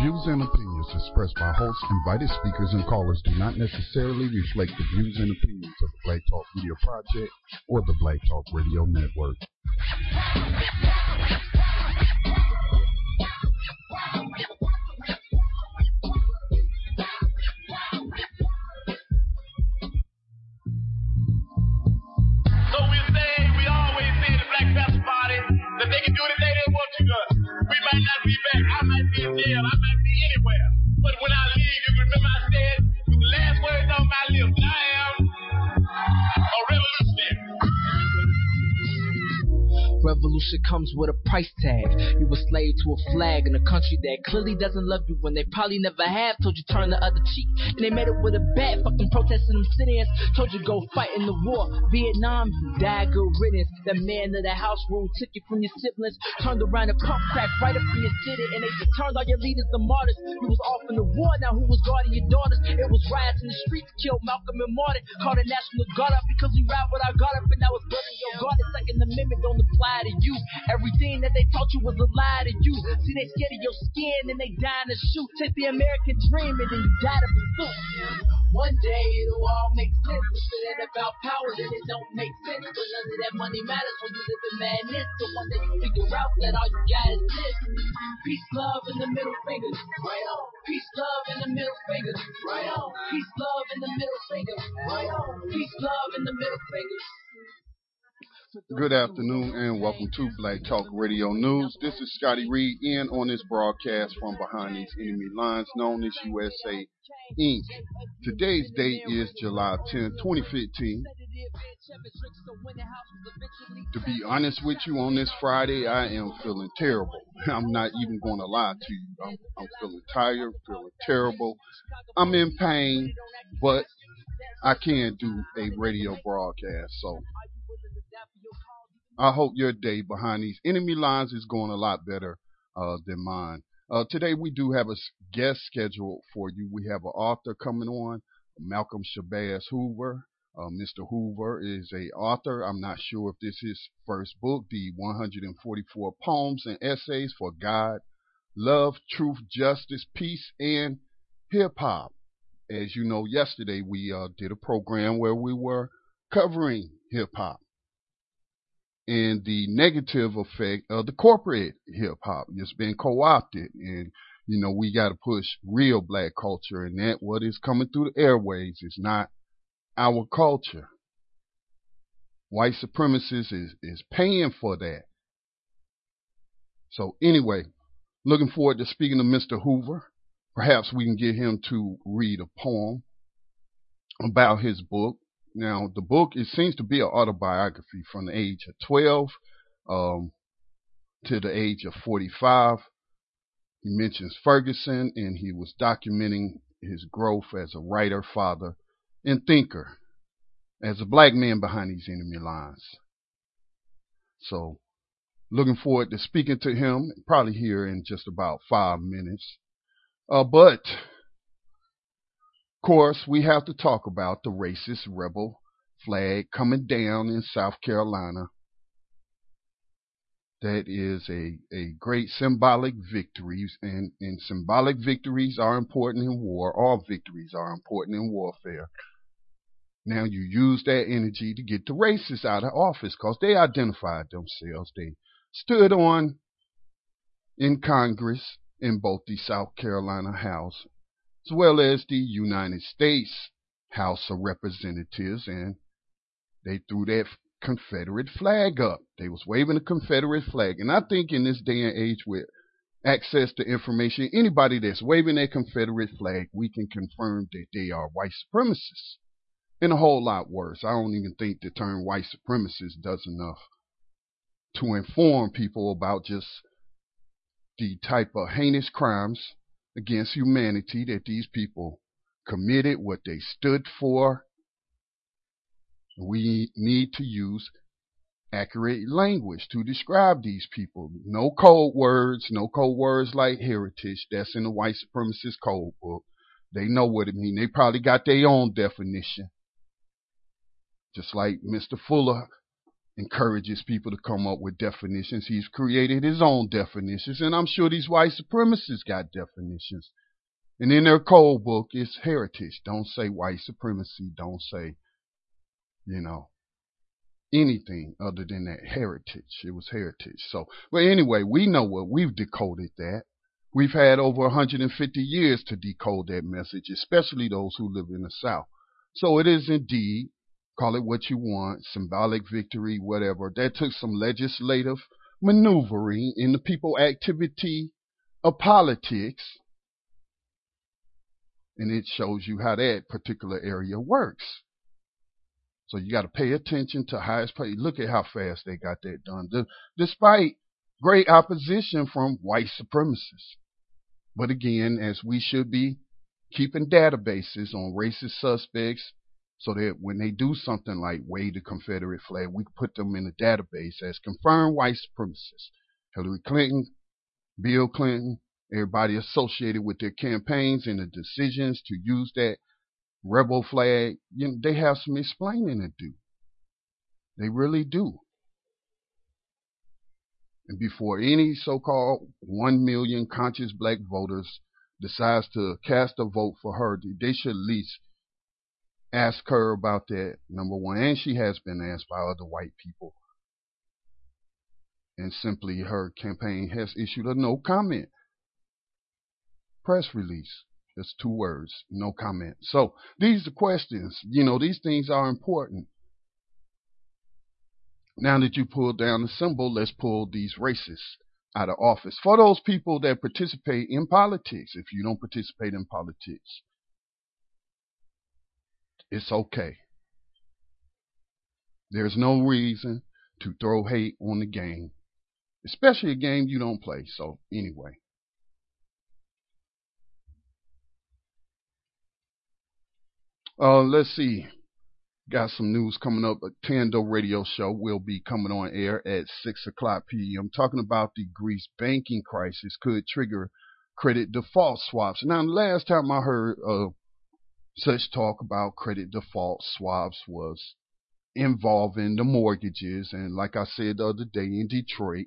Views and opinions expressed by hosts, invited speakers, and callers do not necessarily reflect the views and opinions of the Black Talk Media Project or the Black Talk Radio Network. So we say, we always say the Black Party that they can do want to. We might not be back. Revolution comes with a price tag. You a slave to a flag in a country that clearly doesn't love you when they probably never have. Told you turn the other cheek, and they made it with a bat. Fucking protesting them sit-ins. Told you go fight in the war. Vietnam, you died good riddance. That man of the house rule took you from your siblings. Turned around and pump crack right up in your city, and they turned all your leaders to martyrs. You was off in the war, now who was guarding your daughters? It was riots in the streets, killed Malcolm and Martin. Called the National Guard up because we ride with our guard up, and now it's burning your guard. The Second Amendment don't apply to you. Everything that they taught you was a lie to you. See, they scared of your skin and they dying to shoot. Take the American dream and then you die to pursue. One day it'll all make sense. But shit ain't about power, then it don't make sense. But none of that money matters when you live in madness. So one day you figure out that all you got is this. Peace, love, and the middle fingers. Right on. Peace, love, and the middle fingers. Right on. Peace, love, and the middle fingers. Right on. Peace, love, and the middle fingers. Good afternoon and welcome to Black Talk Radio News. This is Scotty Reed in on this broadcast from behind these enemy lines known as USA Inc. Today's date is July 10, 2015. To be honest with you, on this Friday, I am feeling terrible. I'm not even going to lie to you. I'm, I'm feeling tired, feeling terrible. I'm in pain, but I can't do a radio broadcast. So I hope your day behind these enemy lines is going a lot better uh, than mine. Uh, today we do have a guest scheduled for you. We have an author coming on, Malcolm Shabazz Hoover. Uh, Mr. Hoover is a author. I'm not sure if this is his first book, the 144 poems and essays for God, love, truth, justice, peace, and hip hop. As you know, yesterday we uh, did a program where we were covering hip hop and the negative effect of the corporate hip hop. It's been co opted and you know, we got to push real black culture, and that what is coming through the airways is not our culture. White supremacists is, is paying for that. So anyway, looking forward to speaking to Mr. Hoover. Perhaps we can get him to read a poem about his book. Now, the book, it seems to be an autobiography from the age of 12 um, to the age of 45. He mentions Ferguson, and he was documenting his growth as a writer, father, and thinker, as a black man behind these enemy lines. So, looking forward to speaking to him, probably here in just about five minutes. Uh, but, course, we have to talk about the racist rebel flag coming down in South Carolina. That is a, a great symbolic victory, and, and symbolic victories are important in war. All victories are important in warfare. Now you use that energy to get the racists out of office because they identified themselves. They stood on in Congress in both the South Carolina House as well as the United States House of Representatives, and they threw that Confederate flag up. They was waving a Confederate flag, and I think in this day and age with access to information, anybody that's waving a Confederate flag, we can confirm that they are white supremacists. And a whole lot worse. I don't even think the term white supremacist does enough to inform people about just the type of heinous crimes against humanity that these people committed, what they stood for. We need to use accurate language to describe these people. No code words, no code words like heritage. That's in the white supremacist code book. They know what it means. They probably got their own definition. Just like Mr. Fuller encourages people to come up with definitions. He's created his own definitions, and I'm sure these white supremacists got definitions. And in their code book, it's heritage. Don't say white supremacy. Don't say, you know, anything other than that heritage. It was heritage. So, but anyway, we know what we've decoded that. We've had over 150 years to decode that message, especially those who live in the South. So it is indeed call it what you want, symbolic victory, whatever. That took some legislative maneuvering in the people activity of politics. And it shows you how that particular area works. So you got to pay attention to highest pay. Look at how fast they got that done, despite great opposition from white supremacists. But again, as we should be keeping databases on racist suspects, so that when they do something like wave the Confederate flag, we put them in the database as confirmed white supremacists. Hillary Clinton, Bill Clinton, everybody associated with their campaigns and the decisions to use that rebel flag, you know, they have some explaining to do. They really do. And before any so-called one million conscious black voters decides to cast a vote for her, they should at least ask her about that, number one. And she has been asked by other white people. And simply her campaign has issued a no comment press release. Just two words, no comment. So these are questions. You know, these things are important. Now that you pulled down the symbol, let's pull these racists out of office. For those people that participate in politics, if you don't participate in politics, it's okay. There's no reason to throw hate on the game, especially a game you don't play. So, anyway. Uh, let's see. Got some news coming up. A Tando radio show will be coming on air at 6 o'clock p.m. talking about the Greece banking crisis could trigger credit default swaps. Now, last time I heard uh, such talk about credit default swaps was involving the mortgages. And like I said the other day in Detroit,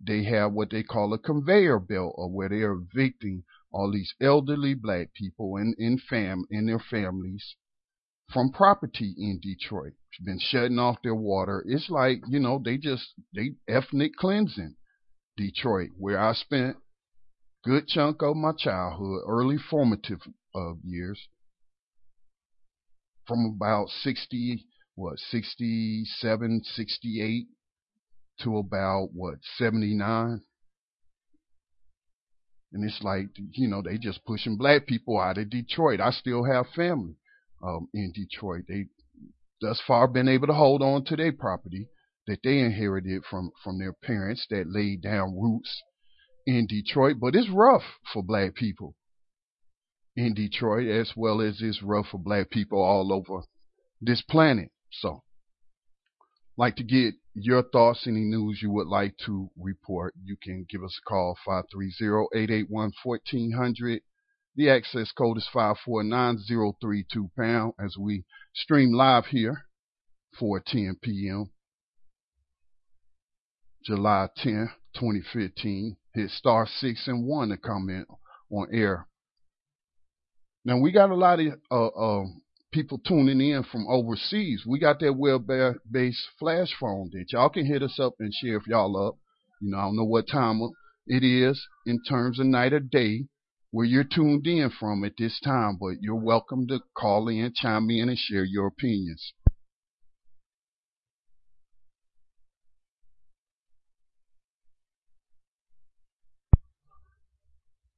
they have what they call a conveyor belt of where they are evicting all these elderly black people and in fam in their families from property in Detroit. Been shutting off their water. It's like, you know, they just they ethnic cleansing Detroit, where I spent good chunk of my childhood, early formative uh, years, from about 60, what, 67, 68 to about, what, 79. And it's like, you know, they just pushing black people out of Detroit. I still have family um, in Detroit. They thus far been able to hold on to their property that they inherited from, from their parents that laid down roots in Detroit. But it's rough for black people in Detroit as well as it's rough for black people all over this planet. So, like to get your thoughts, any news you would like to report, you can give us a call 530-881-1400. The access code is 549032 pound as we stream live here 4:10 p.m. July 10, 2015. Hit star 6 and 1 to comment on air now we got a lot of uh, uh, people tuning in from overseas. We got that web-based flash phone that y'all can hit us up and share if y'all up. You know, I don't know what time it is in terms of night or day where you're tuned in from at this time, but you're welcome to call in, chime in, and share your opinions.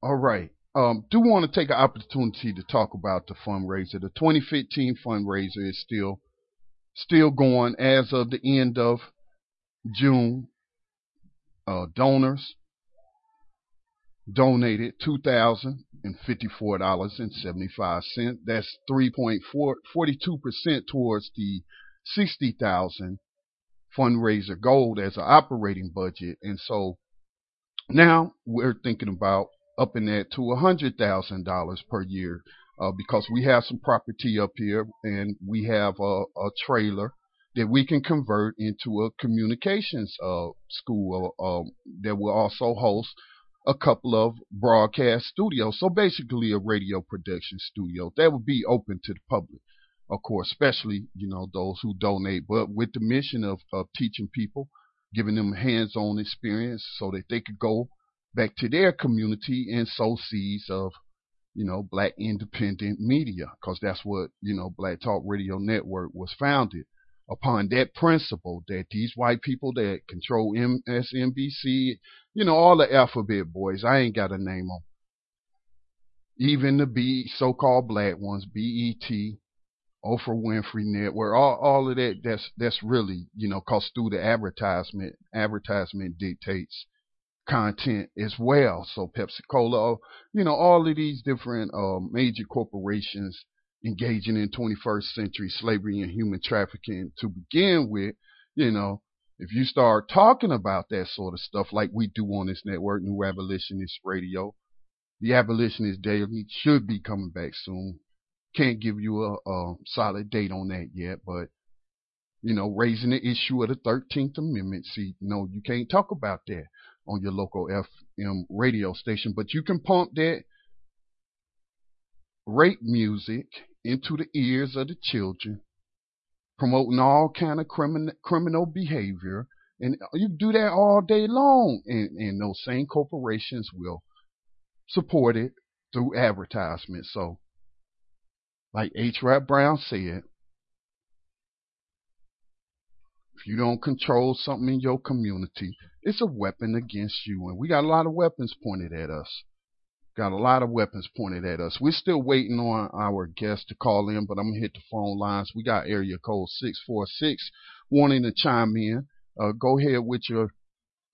All right um, do want to take an opportunity to talk about the fundraiser. The 2015 fundraiser is still still going as of the end of June. Uh, donors donated two thousand and fifty-four dollars and seventy-five cents. That's three point four forty-two percent towards the sixty thousand fundraiser goal as an operating budget. And so now we're thinking about upping that to a hundred thousand dollars per year uh, because we have some property up here and we have a, a trailer that we can convert into a communications uh, school uh, um, that will also host a couple of broadcast studios. So basically, a radio production studio that would be open to the public, of course, especially you know those who donate, but with the mission of, of teaching people, giving them hands-on experience so that they could go back to their community and sow seeds of you know black independent media because that's what you know Black Talk Radio Network was founded upon that principle that these white people that control MSNBC, you know, all the alphabet boys, I ain't got to name them. Even the B, so-called black ones, BET, Oprah Winfrey Network, all, all of that, that's, that's really, you know, cause through the advertisement, advertisement dictates content as well. So Pepsi Cola, you know, all of these different, uh, major corporations engaging in 21st century slavery and human trafficking to begin with, you know, if you start talking about that sort of stuff like we do on this network, New Abolitionist Radio, the Abolitionist Daily should be coming back soon. Can't give you a, a solid date on that yet, but you know, raising the issue of the 13th Amendment. See, no, you can't talk about that on your local FM radio station, but you can pump that rape music into the ears of the children, promoting all kind of criminal criminal behavior, and you do that all day long, and, and those same corporations will support it through advertisement. So, like H. Rap Brown said, if you don't control something in your community, it's a weapon against you, and we got a lot of weapons pointed at us. Got a lot of weapons pointed at us. We're still waiting on our guest to call in, but I'm gonna hit the phone lines. We got area code six four six wanting to chime in. Uh, go ahead with your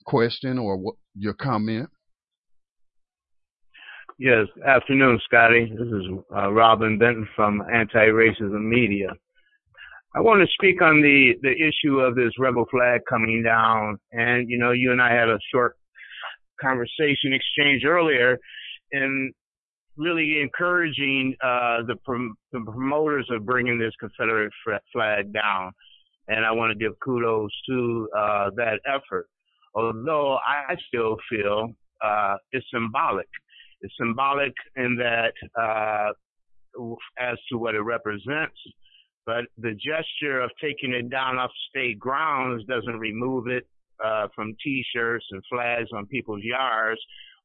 question or what, your comment. Yes, afternoon, Scotty. This is uh, Robin Benton from Anti-Racism Media. I want to speak on the the issue of this rebel flag coming down, and you know, you and I had a short conversation exchange earlier, and really encouraging uh, the, prom- the promoters of bringing this Confederate flag down. And I want to give kudos to uh, that effort. Although I still feel uh, it's symbolic. It's symbolic in that uh, as to what it represents, but the gesture of taking it down off state grounds doesn't remove it uh, from T-shirts and flags on people's yards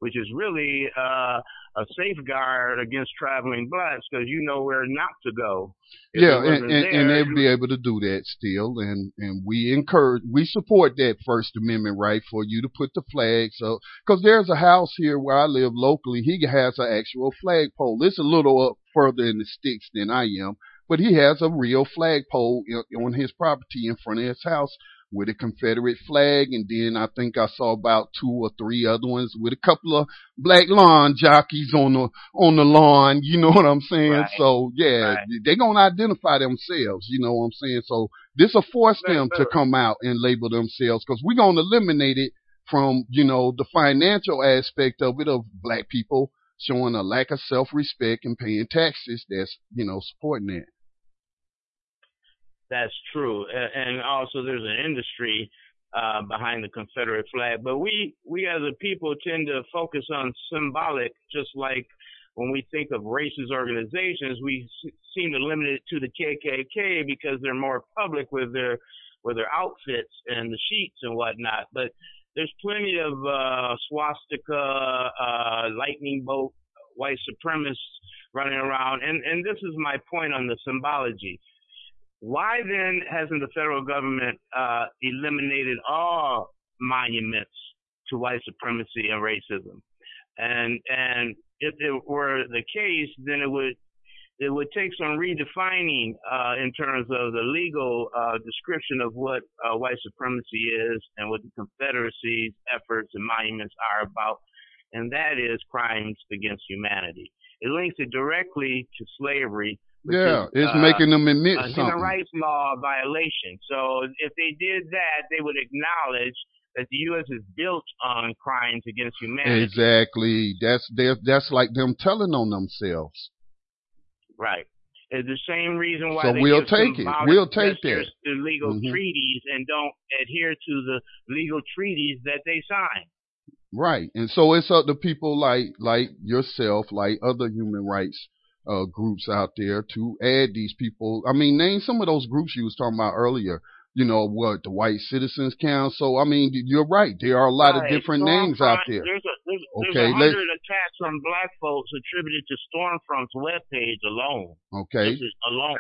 which is really uh, a safeguard against traveling blacks because you know where not to go. If yeah, and, and, there, and they'll be able to do that still, and and we encourage, we support that First Amendment right for you to put the flags up. Because there's a house here where I live locally. He has an actual flagpole. It's a little up further in the sticks than I am, but he has a real flagpole on his property in front of his house with a Confederate flag, and then I think I saw about two or three other ones with a couple of black lawn jockeys on the on the lawn. You know what I'm saying? Right. So yeah, right. they're gonna identify themselves. You know what I'm saying? So this will force them to come out and label themselves because we're gonna eliminate it from you know the financial aspect of it of black people showing a lack of self respect and paying taxes. That's you know supporting that that's true. And also, there's an industry uh, behind the Confederate flag. But we, we as a people tend to focus on symbolic, just like when we think of racist organizations, we seem to limit it to the KKK because they're more public with their with their outfits and the sheets and whatnot. But there's plenty of uh, swastika, uh, lightning bolt, white supremacists running around. And and this is my point on the symbology. Why then hasn't the federal government uh, eliminated all monuments to white supremacy and racism? And and if it were the case, then it would it would take some redefining uh, in terms of the legal uh, description of what uh, white supremacy is and what the Confederacy's efforts and monuments are about. and that is crimes against humanity. It links it directly to slavery. Yeah, is, it's uh, making them admit a something. human rights law violation. So if they did that, they would acknowledge that the U.S. is built on crimes against humanity. Exactly. That's that's like them telling on themselves. Right. It's the same reason why so they we'll take it. We'll take that. to legal Mhm. treaties and don't adhere to the legal treaties that they sign. Right. And so it's up to people like like yourself, like other human rights uh, groups out there to add these people. I mean, name some of those groups you was talking about earlier. You know what, the White Citizens Council. I mean, you're right. There are a lot Right. of different Stormfront, names out there. There's a, there's, Okay, there's a hundred attacks on black folks attributed to Stormfront's webpage alone. Okay. Alone.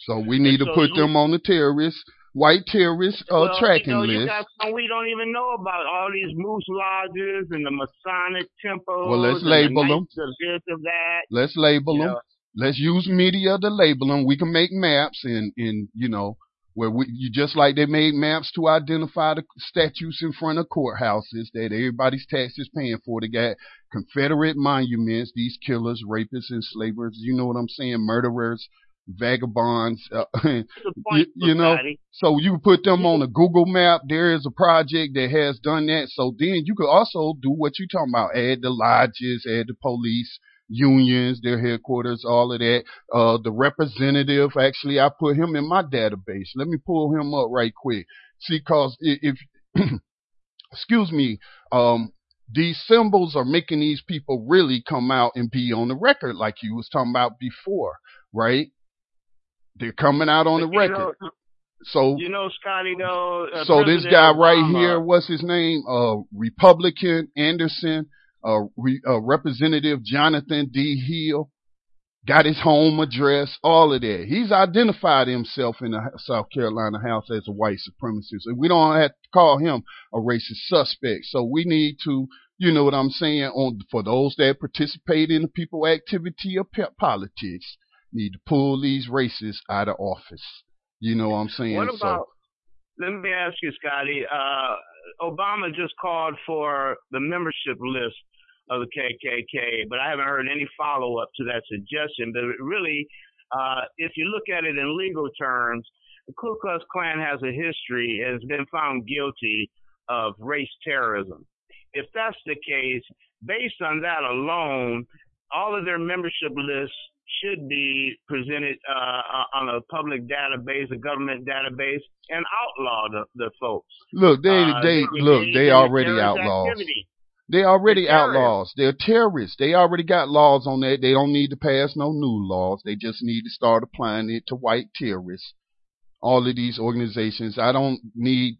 So we need to so put you- them on the terrorist, white terrorist uh, well, tracking you know, you list. got some we don't even know about all these moose lodges and the Masonic temples. Well, let's label the 'em. Knights of of that. Let's label you them. know. Let's use media to label them. We can make maps and, and you know, where we, you just like they made maps to identify the statues in front of courthouses that everybody's taxes paying for. They got Confederate monuments, these killers, rapists, enslavers, you know what I'm saying, murderers, vagabonds. Uh, What's the point, you, you know, so you put them on a Google map. There is a project that has done that. So then you could also do what you're talking about. Add the lodges, add the police, unions, their headquarters, all of that. Uh, the representative, actually, I put him in my database. Let me pull him up right quick. See, cause if, excuse me, um, these symbols are making these people really come out and be on the record like you was talking about before, right? They're coming out on the You record. know, So You know, Scotty, though. Uh, so this President guy right Obama- here, what's his name? Uh, Republican Anderson, uh, re, uh, Representative Jonathan D. Hill, got his home address, all of that. He's identified himself in the South Carolina House as a white supremacist, and we don't have to call him a racist suspect. So we need to, you know what I'm saying, on for those that participate in the people activity of politics, need to pull these racists out of office. You know what I'm saying? What So- about? let me ask you, Scotty. Uh, Obama just called for the membership list of the KKK, but I haven't heard any follow up to that suggestion. But really, uh, if you look at it in legal terms, the Ku Klux Klan has a history and has been found guilty of race terrorism. If that's the case, based on that alone, all of their membership lists should be presented uh, on a public database, a government database, and outlaw the, the folks. Look, they Uh, they look, they already outlaws. activity. They already They're outlaws. They're terrorists. They already got laws on that. They don't need to pass no new laws. They just need to start applying it to white terrorists. All of these organizations. I don't need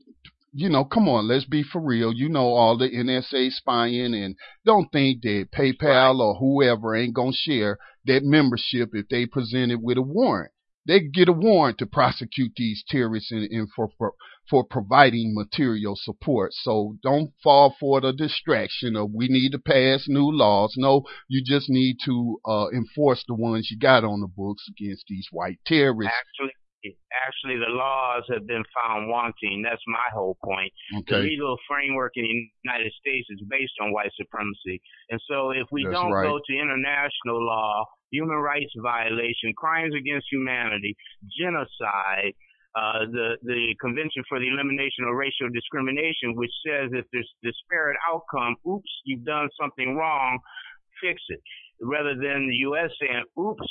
you know, come on, let's be for real. You know all the NSA spying and don't think that PayPal or whoever ain't gonna share that membership if they present it with a warrant. They get a warrant to prosecute these terrorists and, and for, for for providing material support. So don't fall for the distraction of we need to pass new laws. No, you just need to uh, enforce the ones you got on the books against these white terrorists. Actually, actually, the laws have been found wanting. That's my whole point. The legal framework in the United States is based on white supremacy. And so if we That's don't right. go to international law, human rights violation, crimes against humanity, genocide, uh, the, the Convention for the Elimination of Racial Discrimination, which says if there's disparate outcome, oops, you've done something wrong, fix it. Rather than the U.S. saying, oops,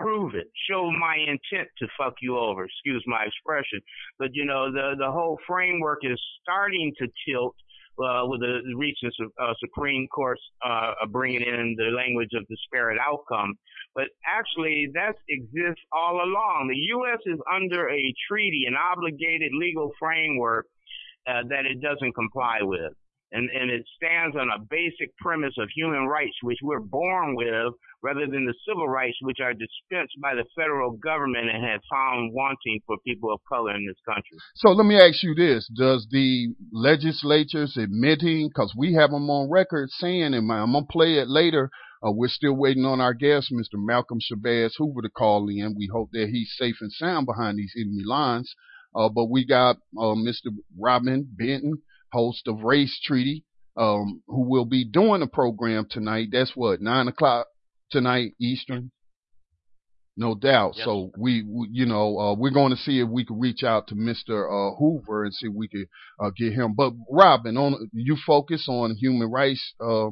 prove it. Show my intent to fuck you over. Excuse my expression. But you know, the the whole framework is starting to tilt uh, with the recent uh, Supreme Court uh, bringing in the language of disparate outcome. But actually, that exists all along. The U.S. is under a treaty, an obligated legal framework uh, that it doesn't comply with. And, and it stands on a basic premise of human rights, which we're born with, rather than the civil rights, which are dispensed by the federal government and have found wanting for people of color in this country. So let me ask you this: Does the legislatures admitting, because we have them on record saying, and I'm gonna play it later. Uh, we're still waiting on our guest, Mr. Malcolm Shabazz Hoover, to call in. We hope that he's safe and sound behind these enemy lines. Uh, but we got uh, Mr. Robin Benton, host of Race Treaty, um, who will be doing the program tonight. That's what nine o'clock tonight Eastern. No doubt. Yes. So we, we, you know, uh, we're going to see if we can reach out to Mr. Uh, Hoover and see if we could uh, get him. But Robin, on you focus on human rights uh,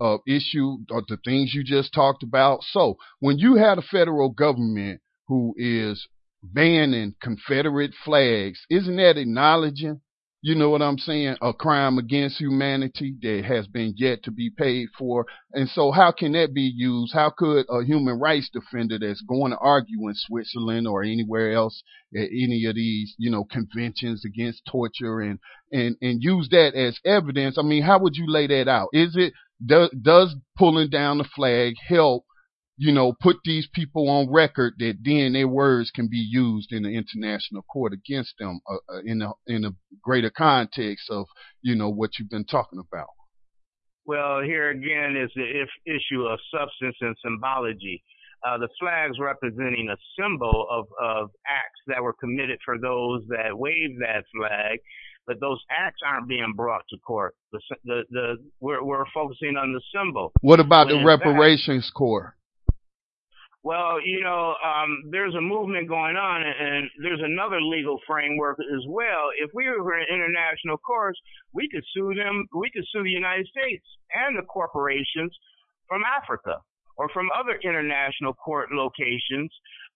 uh, issue or the things you just talked about. So when you had a federal government who is banning Confederate flags, isn't that acknowledging you know what I'm saying, a crime against humanity that has been yet to be paid for. And so how can that be used? How could a human rights defender that's going to argue in Switzerland or anywhere else at any of these, you know, conventions against torture and, and, and use that as evidence? I mean, how would you lay that out? Is it, does, does pulling down the flag help you know, put these people on record that then their words can be used in the international court against them uh, uh, in a in a greater context of you know what you've been talking about. Well, here again is the if issue of substance and symbology. Uh, the flags representing a symbol of, of acts that were committed for those that waved that flag, but those acts aren't being brought to court. The, the, the we're, we're focusing on the symbol. What about When the in fact- reparations court? Well, you know, um, there's a movement going on, and there's another legal framework as well. If we were in international courts, we could sue them. We could sue the United States and the corporations from Africa or from other international court locations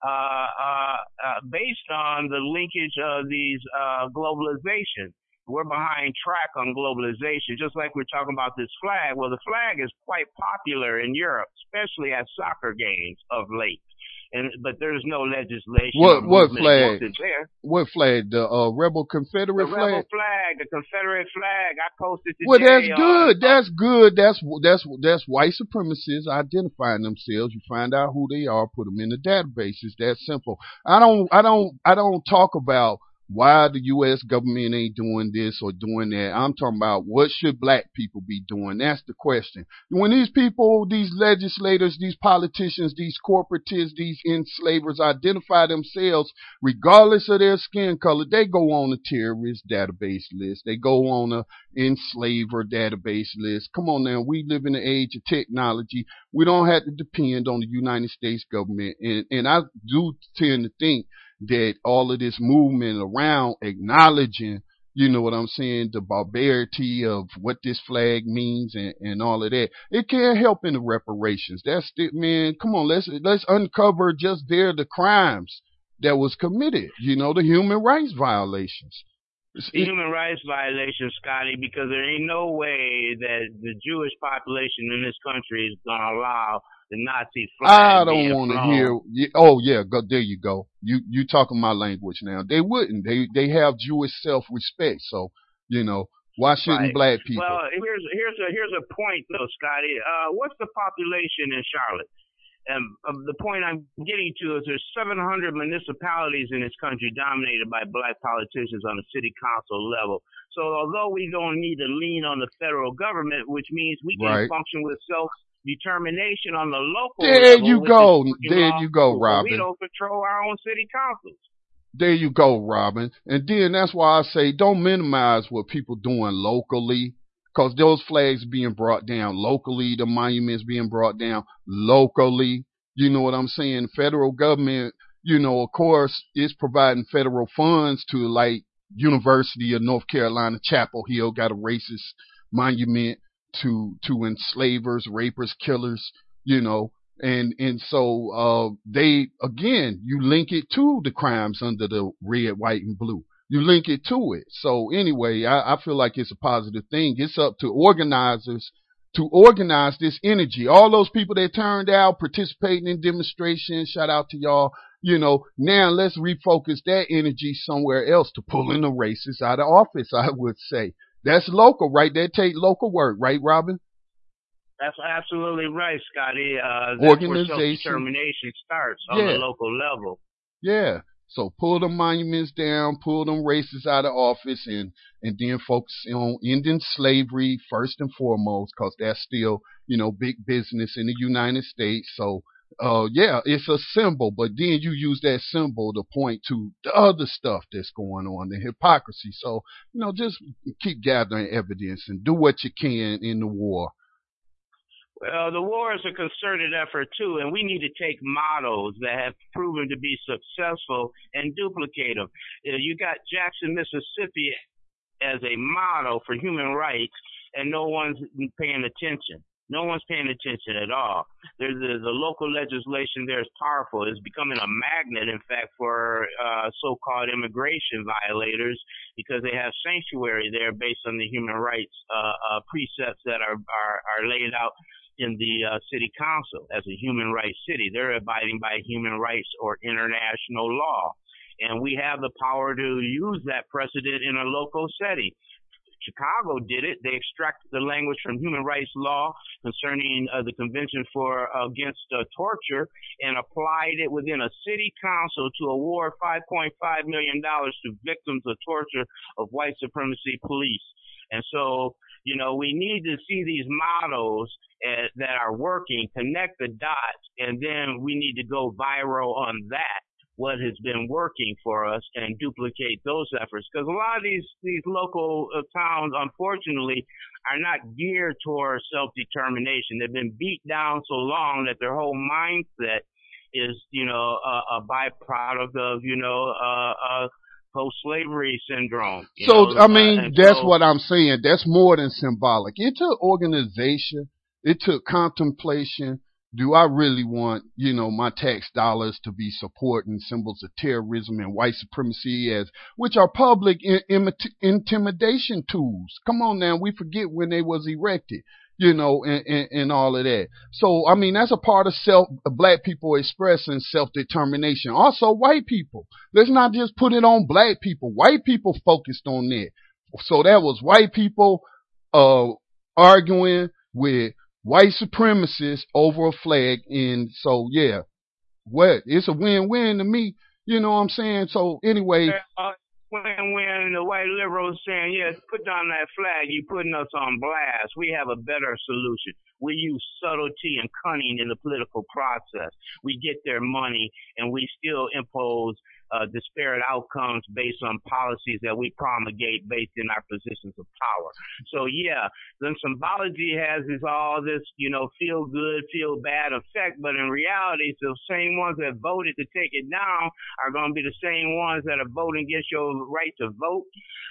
uh, uh, uh, based on the linkage of these uh, globalization. We're behind track on globalization, just like we're talking about this flag. Well, the flag is quite popular in Europe, especially at soccer games of late. And but there's no legislation. What- what flag? What flag? The uh, rebel The Confederate rebel flag? flag, the Confederate flag. I posted today. Well, that's uh, good. That's good. That's that's that's white supremacists identifying themselves. You find out who they are, put them in the databases. That simple. I don't I don't I don't talk about why the U.S. government ain't doing this or doing that. I'm talking about what should black people be doing. That's the question. When these people, these legislators, these politicians, these corporatists, these enslavers identify themselves, regardless of their skin color, they go on a terrorist database list. They go on a enslaver database list. Come on now, we live in the age of technology. We don't have to depend on the United States government. And, and I do tend to think that all of this movement around acknowledging, you know what I'm saying, the barbarity of what this flag means and, and all of that, it can't help in the reparations. That's it, man. Come on, let's let's uncover just there the crimes that was committed. You know, the human rights violations. Human rights violations, Scotty, because there ain't no way that the Jewish population in this country is gonna allow the Nazi flag. I don't want to hear. Oh yeah, go, there you go. You you talking my language now. They wouldn't. They they have Jewish self respect. So you know why shouldn't Right. black people? Well, here's here's a here's a point though, Scotty. Uh, what's the population in Charlotte? Um, um, the point I'm getting to is there's 700 municipalities in this country dominated by black politicians on the city council level. So although we don't need to lean on the federal government, which means we can Right. function with self determination on the local There level, you go. There you go, Robin. We don't control our own city councils. There you go, Robin. And then that's why I say don't minimize what people doing locally. Cause those flags being brought down locally, the monuments being brought down locally. You know what I'm saying? Federal government, you know, of course, is providing federal funds to like University of North Carolina, Chapel Hill got a racist monument to, to enslavers, rapers, killers, you know, and and so uh they again you link it to the crimes under the red white and blue. You link it to it. So anyway i, I feel like it's a positive thing. It's up to organizers to organize this energy. All those people that turned out participating in demonstrations shout out to y'all you know now let's refocus that energy somewhere else to pulling the racists out of office i would say that's local right that take local work right robin That's absolutely right, Scotty. Uh, that's where Organization. self-determination starts on Yeah. the local level. Yeah. So pull the monuments down, pull them racists out of office, and and then focus on ending slavery first and foremost, because that's still you know big business in the United States. So uh, yeah, it's a symbol, but then you use that symbol to point to the other stuff that's going on, the hypocrisy. So, you know, just keep gathering evidence and do what you can in the war. Well, the war is a concerted effort too, and we need to take models that have proven to be successful and duplicate them. You got Jackson, Mississippi as a model for human rights, and no one's paying attention. No one's paying attention at all. There's the, the local legislation there is powerful. It's becoming a magnet, in fact, for uh, so-called immigration violators because they have sanctuary there based on the human rights uh, uh, precepts that are, are, are laid out in the uh, city council as a human rights city. They're abiding by human rights or international law. And we have the power to use that precedent in a local setting. Chicago did it. They extracted the language from human rights law concerning uh, the Convention for uh, Against uh, Torture and applied it within a city council to award 5.5 million dollars to victims of torture of white supremacy police. And so, you know, we need to see these models uh, that are working, connect the dots, and then we need to go viral on that what has been working for us and duplicate those efforts. Because a lot of these these local uh, towns, unfortunately, are not geared towards self determination. They've been beat down so long that their whole mindset is, you know, a, a byproduct of, you know, uh, uh, post-slavery syndrome. So, know? I mean, uh, that's so, what I'm saying. That's more than symbolic. It took organization. It took contemplation do I really want, you know, my tax dollars to be supporting symbols of terrorism and white supremacy as, which are public in, intimidation tools? Come on now, we forget when they was erected, you know, and, and, and all of that. So, I mean, that's a part of self, black people expressing self-determination. Also, white people. Let's not just put it on black people. White people focused on that. So that was white people, uh, arguing with white supremacists over a flag. And so, yeah, what? It's a win-win to me. You know what I'm saying? So anyway. When when the white liberals saying, yes, put down that flag, you're putting us on blast. We have a better solution. We use subtlety and cunning in the political process. We get their money and we still impose uh, disparate outcomes based on policies that we promulgate based in our positions of power. So yeah, then symbology has this all this, you know, feel good, feel bad effect, but in reality, the same ones that voted to take it down are going to be the same ones that are voting against your right to vote,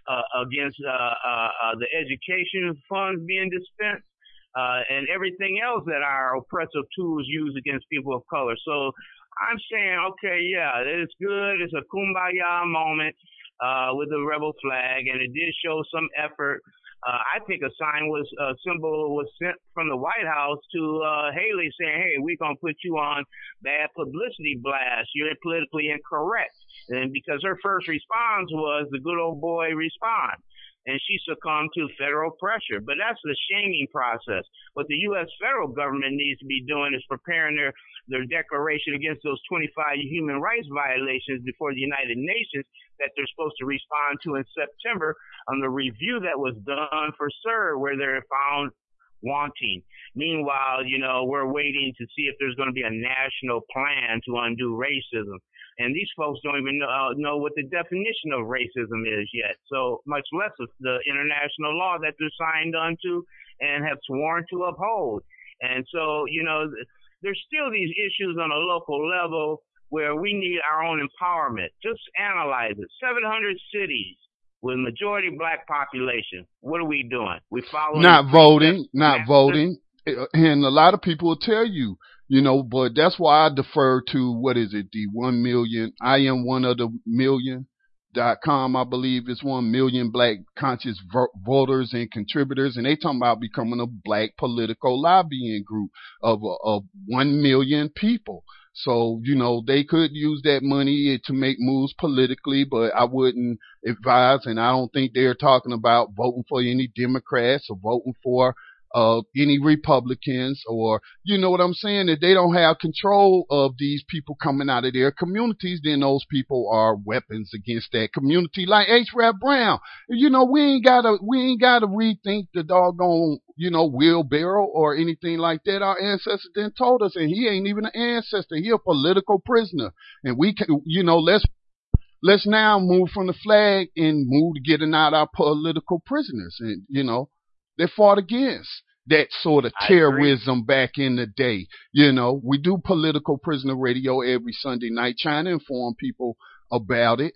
uh, against uh, uh, uh, the education funds being dispensed. Uh, and everything else that our oppressive tools use against people of color. So I'm saying, okay, yeah, it's good. It's a kumbaya moment uh, with the rebel flag, and it did show some effort. Uh, I think a sign was a symbol was sent from the White House to uh, Haley saying, "Hey, we're gonna put you on bad publicity blast. You're politically incorrect." And because her first response was the good old boy response and she succumbed to federal pressure. But that's the shaming process. What the U.S. federal government needs to be doing is preparing their, their declaration against those 25 human rights violations before the United Nations that they're supposed to respond to in September on the review that was done for CERD, where they're found wanting. Meanwhile, you know, we're waiting to see if there's going to be a national plan to undo racism. And these folks don't even know, uh, know what the definition of racism is yet. So much less the international law that they're signed onto and have sworn to uphold. And so, you know, there's still these issues on a local level where we need our own empowerment. Just analyze it. 700 cities with majority black population. What are we doing? We follow not voting, not voting. And a lot of people will tell you, you know, but that's why I defer to what is it, the one million. I am one of the million dot com. I believe it's one million black conscious vo- voters and contributors, and they talking about becoming a black political lobbying group of of one million people. So, you know, they could use that money to make moves politically, but I wouldn't advise, and I don't think they're talking about voting for any Democrats or voting for uh, any Republicans or, you know what I'm saying, that they don't have control of these people coming out of their communities, then those people are weapons against that community, like H. Rap Brown. You know, we ain't gotta, we ain't gotta rethink the doggone, you know, wheelbarrow or anything like that. Our ancestors then told us, and he ain't even an ancestor. He a political prisoner. And we can, you know, let's let's now move from the flag and move to getting out our political prisoners. And, you know, they fought against that sort of terrorism back in the day. You know, we do political prisoner radio every Sunday night trying to inform people about it.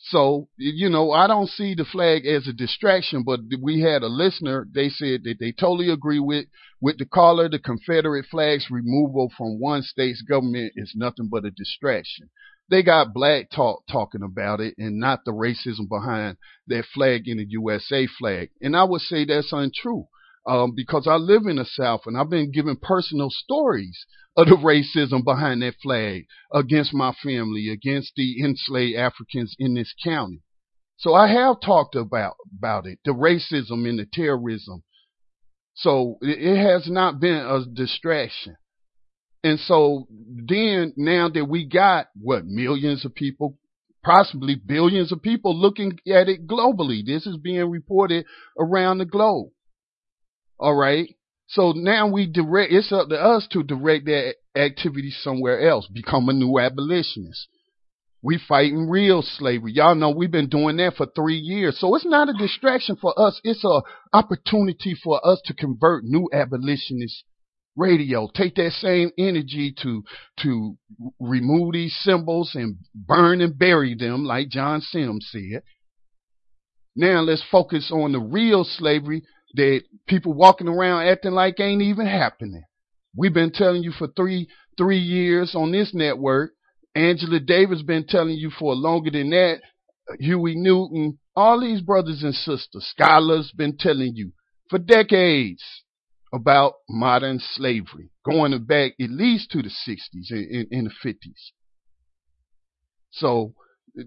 So, you know, I don't see the flag as a distraction, but we had a listener, they said that they totally agree with, with the caller, the Confederate flag's removal from one state's government is nothing but a distraction they got black talk talking about it and not the racism behind that flag in the USA flag. And I would say that's untrue. Um, because I live in the South and I've been given personal stories of the racism behind that flag against my family, against the enslaved Africans in this county. So I have talked about, about it, the racism and the terrorism. So it, it has not been a distraction. And so then now that we got what millions of people, possibly billions of people looking at it globally, this is being reported around the globe. All right. So now we direct, it's up to us to direct that activity somewhere else, become a new abolitionist. We fighting real slavery. Y'all know we've been doing that for three years. So it's not a distraction for us. It's a opportunity for us to convert new abolitionists radio. Take that same energy to to remove these symbols and burn and bury them, like John Sims said. Now let's focus on the real slavery that people walking around acting like ain't even happening. We've been telling you for three three years on this network. Angela Davis been telling you for longer than that. Huey Newton, all these brothers and sisters, scholars been telling you for decades about modern slavery, going back at least to the 60s and, in the 50s. So,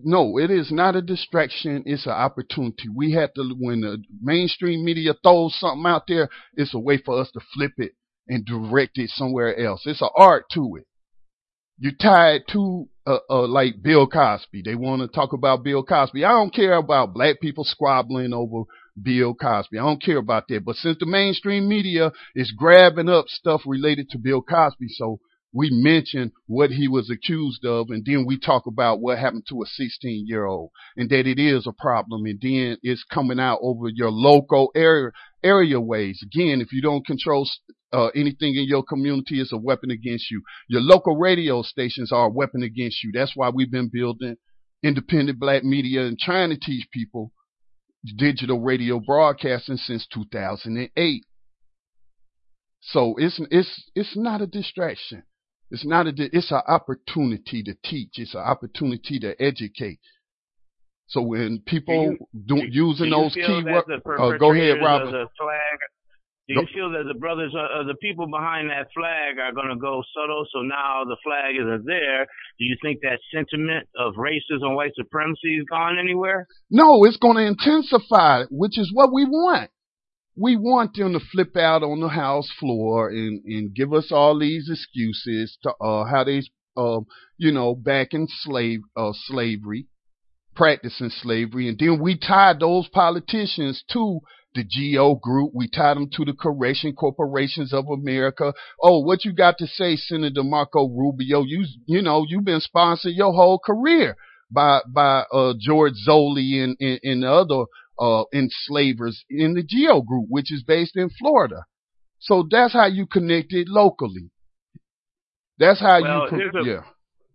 no, it is not a distraction. It's an opportunity. We have to, when the mainstream media throws something out there, it's a way for us to flip it and direct it somewhere else. It's an art to it. You tie it to, uh, uh, like Bill Cosby. They want to talk about Bill Cosby. I don't care about black people squabbling over Bill Cosby. I don't care about that. But since the mainstream media is grabbing up stuff related to Bill Cosby, so we mention what he was accused of, and then we talk about what happened to a 16 year old, and that it is a problem, and then it's coming out over your local area area ways. Again, if you don't control uh, anything in your community, it's a weapon against you. Your local radio stations are a weapon against you. That's why we've been building independent black media and trying to teach people digital radio broadcasting since 2008. So it's it's it's not a distraction. It's not a it's an opportunity to teach. It's an opportunity to educate. So when people do, do, using do those keywords, uh, go ahead, Robert. flag do you feel that the brothers, uh, uh, the people behind that flag are going to go subtle? So now the flag isn't there. Do you think that sentiment of racism, white supremacy is gone anywhere? No, it's going to intensify, which is what we want. We want them to flip out on the house floor and, and give us all these excuses to uh, how they, uh, you know, back in slave uh, slavery, practicing slavery, and then we tie those politicians to the Geo group. We tied them to the Correction Corporations of America. Oh, what you got to say, Senator Marco Rubio? You, you know, you've been sponsored your whole career by, by, uh, George Zoley and, and, and other, uh, enslavers in the Geo group, which is based in Florida. So that's how you connect it locally. That's how well, you, there's a, yeah.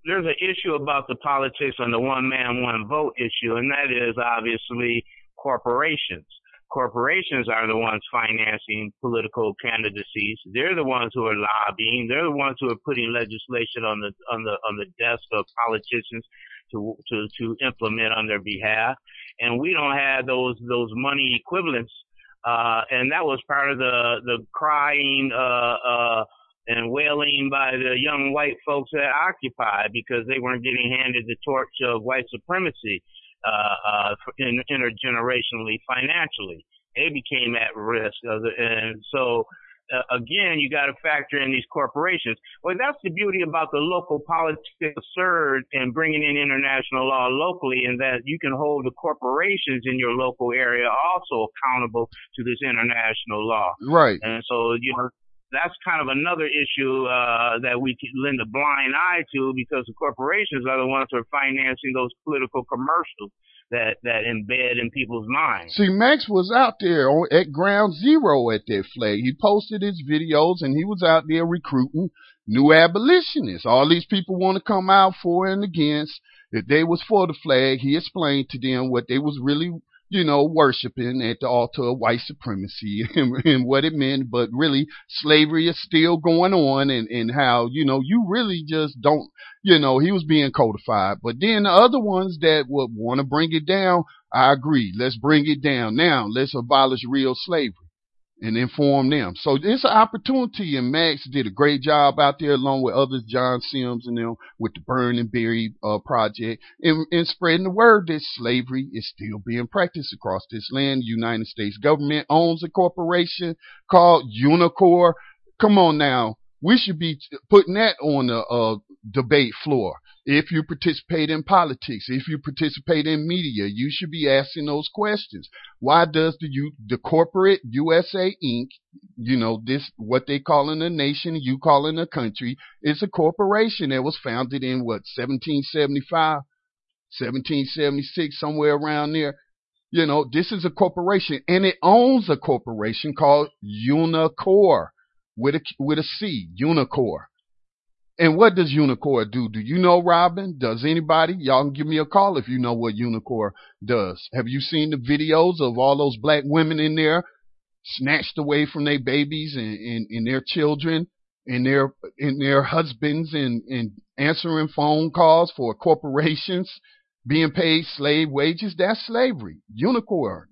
There's an issue about the politics on the one man, one vote issue, and that is obviously corporations corporations are the ones financing political candidacies. They're the ones who are lobbying. They're the ones who are putting legislation on the on the on the desk of politicians to to to implement on their behalf. And we don't have those those money equivalents. Uh, and that was part of the the crying uh, uh, and wailing by the young white folks at Occupy because they weren't getting handed the torch of white supremacy uh, uh, in, intergenerationally financially. they became at risk. And so uh, again, you got to factor in these corporations. Well, that's the beauty about the local politics surge and bringing in international law locally, in that you can hold the corporations in your local area also accountable to this international law. Right. And so, you know, that's kind of another issue uh, that we can lend a blind eye to because the corporations are the ones who are financing those political commercials that that embed in people's minds. See, Max was out there on, at ground zero at that flag. He posted his videos and he was out there recruiting new abolitionists. All these people want to come out for and against. If they was for the flag, he explained to them what they was really you know, worshiping at the altar of white supremacy and, and, what it meant, but really slavery is still going on and, and how, you know, you really just don't, you know, he was being codified. But then the other ones that would want to bring it down, I agree. Let's bring it down. Now let's abolish real slavery and inform them. So it's an opportunity, and Max did a great job out there along with others, John Sims and them, with the Burn and Bury uh, project, and, and spreading the word that slavery is still being practiced across this land. The United States government owns a corporation called Unicor. Come on now, we should be putting that on the uh, debate floor. If you participate in politics, if you participate in media, you should be asking those questions. Why does the you, the corporate USA Inc. You know this what they call in a nation, you call in a country, is a corporation that was founded in what 1775, 1776, somewhere around there. You know this is a corporation, and it owns a corporation called Unicor with a with a C, Unicor. And what does Unicor do? Do you know, Robin? Does anybody? Y'all can give me a call if you know what Unicor does. Have you seen the videos of all those black women in there snatched away from their babies and, and, and their children and their and their husbands and, and answering phone calls for corporations being paid slave wages? That's slavery. Unicor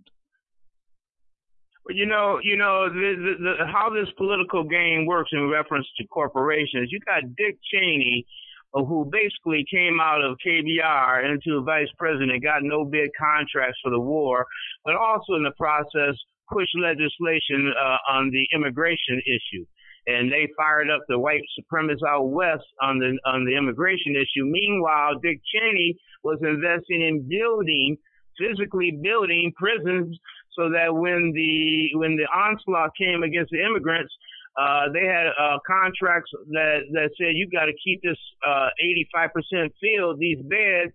you know, you know the, the, the, how this political game works in reference to corporations. You got Dick Cheney, uh, who basically came out of KBR into a vice president, got no bid contracts for the war, but also in the process pushed legislation uh, on the immigration issue. And they fired up the white supremacists out west on the on the immigration issue. Meanwhile, Dick Cheney was investing in building physically building prisons so that when the when the onslaught came against the immigrants, uh, they had uh, contracts that that said you got to keep this uh, 85% filled these beds,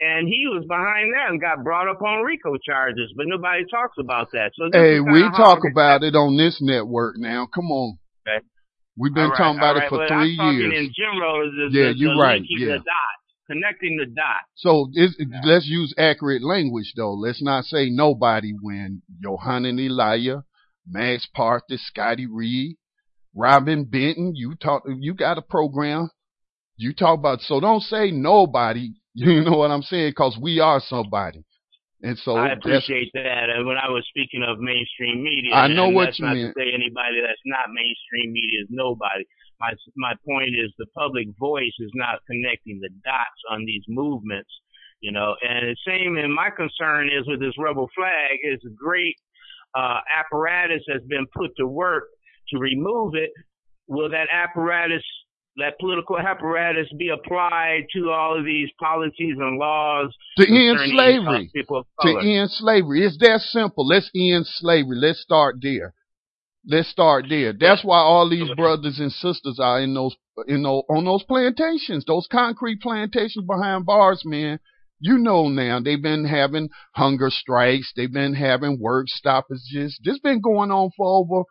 and he was behind that and got brought up on RICO charges, but nobody talks about that. So hey, we talk about it on this network now. Come on. Okay. We've been right, talking about right, it for three I'm years. in general, yeah, you're right. Yeah. The dots connecting the dots. So yeah. let's use accurate language though. Let's not say nobody when Yohanan Eliah, Max Parthas, Scotty Reed, Robin Benton, you talk you got a program. You talk about so don't say nobody, you know what I'm saying, because we are somebody. And so I appreciate that. And when I was speaking of mainstream media, I know what you not mean. To say anybody that's not mainstream media is nobody my my point is the public voice is not connecting the dots on these movements, you know. And the same, and my concern is with this rebel flag is a great uh, apparatus has been put to work to remove it. Will that apparatus, that political apparatus, be applied to all of these policies and laws to end slavery? To end slavery, it's that simple. Let's end slavery. Let's start there. Let's start there. That's why all these brothers and sisters are in those, in those, on those plantations, those concrete plantations behind bars, man. You know now they've been having hunger strikes. They've been having work stoppages. This been going on for over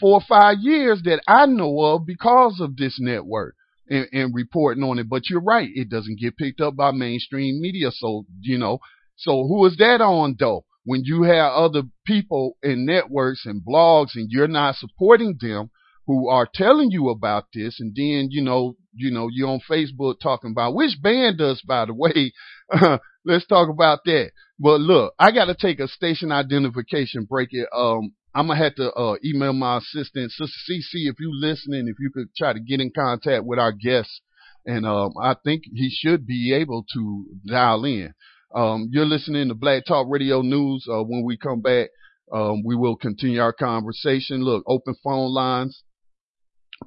four or five years that I know of because of this network and, and reporting on it. But you're right. It doesn't get picked up by mainstream media. So, you know, so who is that on though? When you have other people in networks and blogs and you're not supporting them who are telling you about this and then you know you know you're on facebook talking about which band does by the way? Let's talk about that. But look i got to take a station identification break. It um i'm gonna have to uh, email my assistant sister cc if you listening if you could try to get in contact with our guests. And um i think he should be able to dial in um, you're listening to Black Talk Radio News. Uh, when we come back, Um, we will continue our conversation. Look, open phone lines.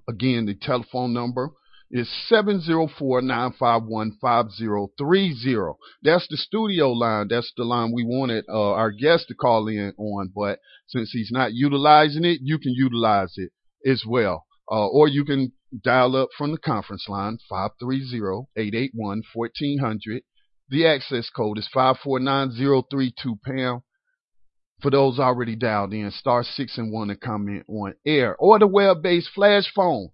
Again, the telephone number is 704-951-5030. That's the studio line. That's the line we wanted uh, our guest to call in on. But since he's not utilizing it, you can utilize it as well. Uh, or you can dial up from the conference line, 530-881-1400. The access code is 549032 pound. For those already dialed in, star six and one to comment on air or the web-based flash phone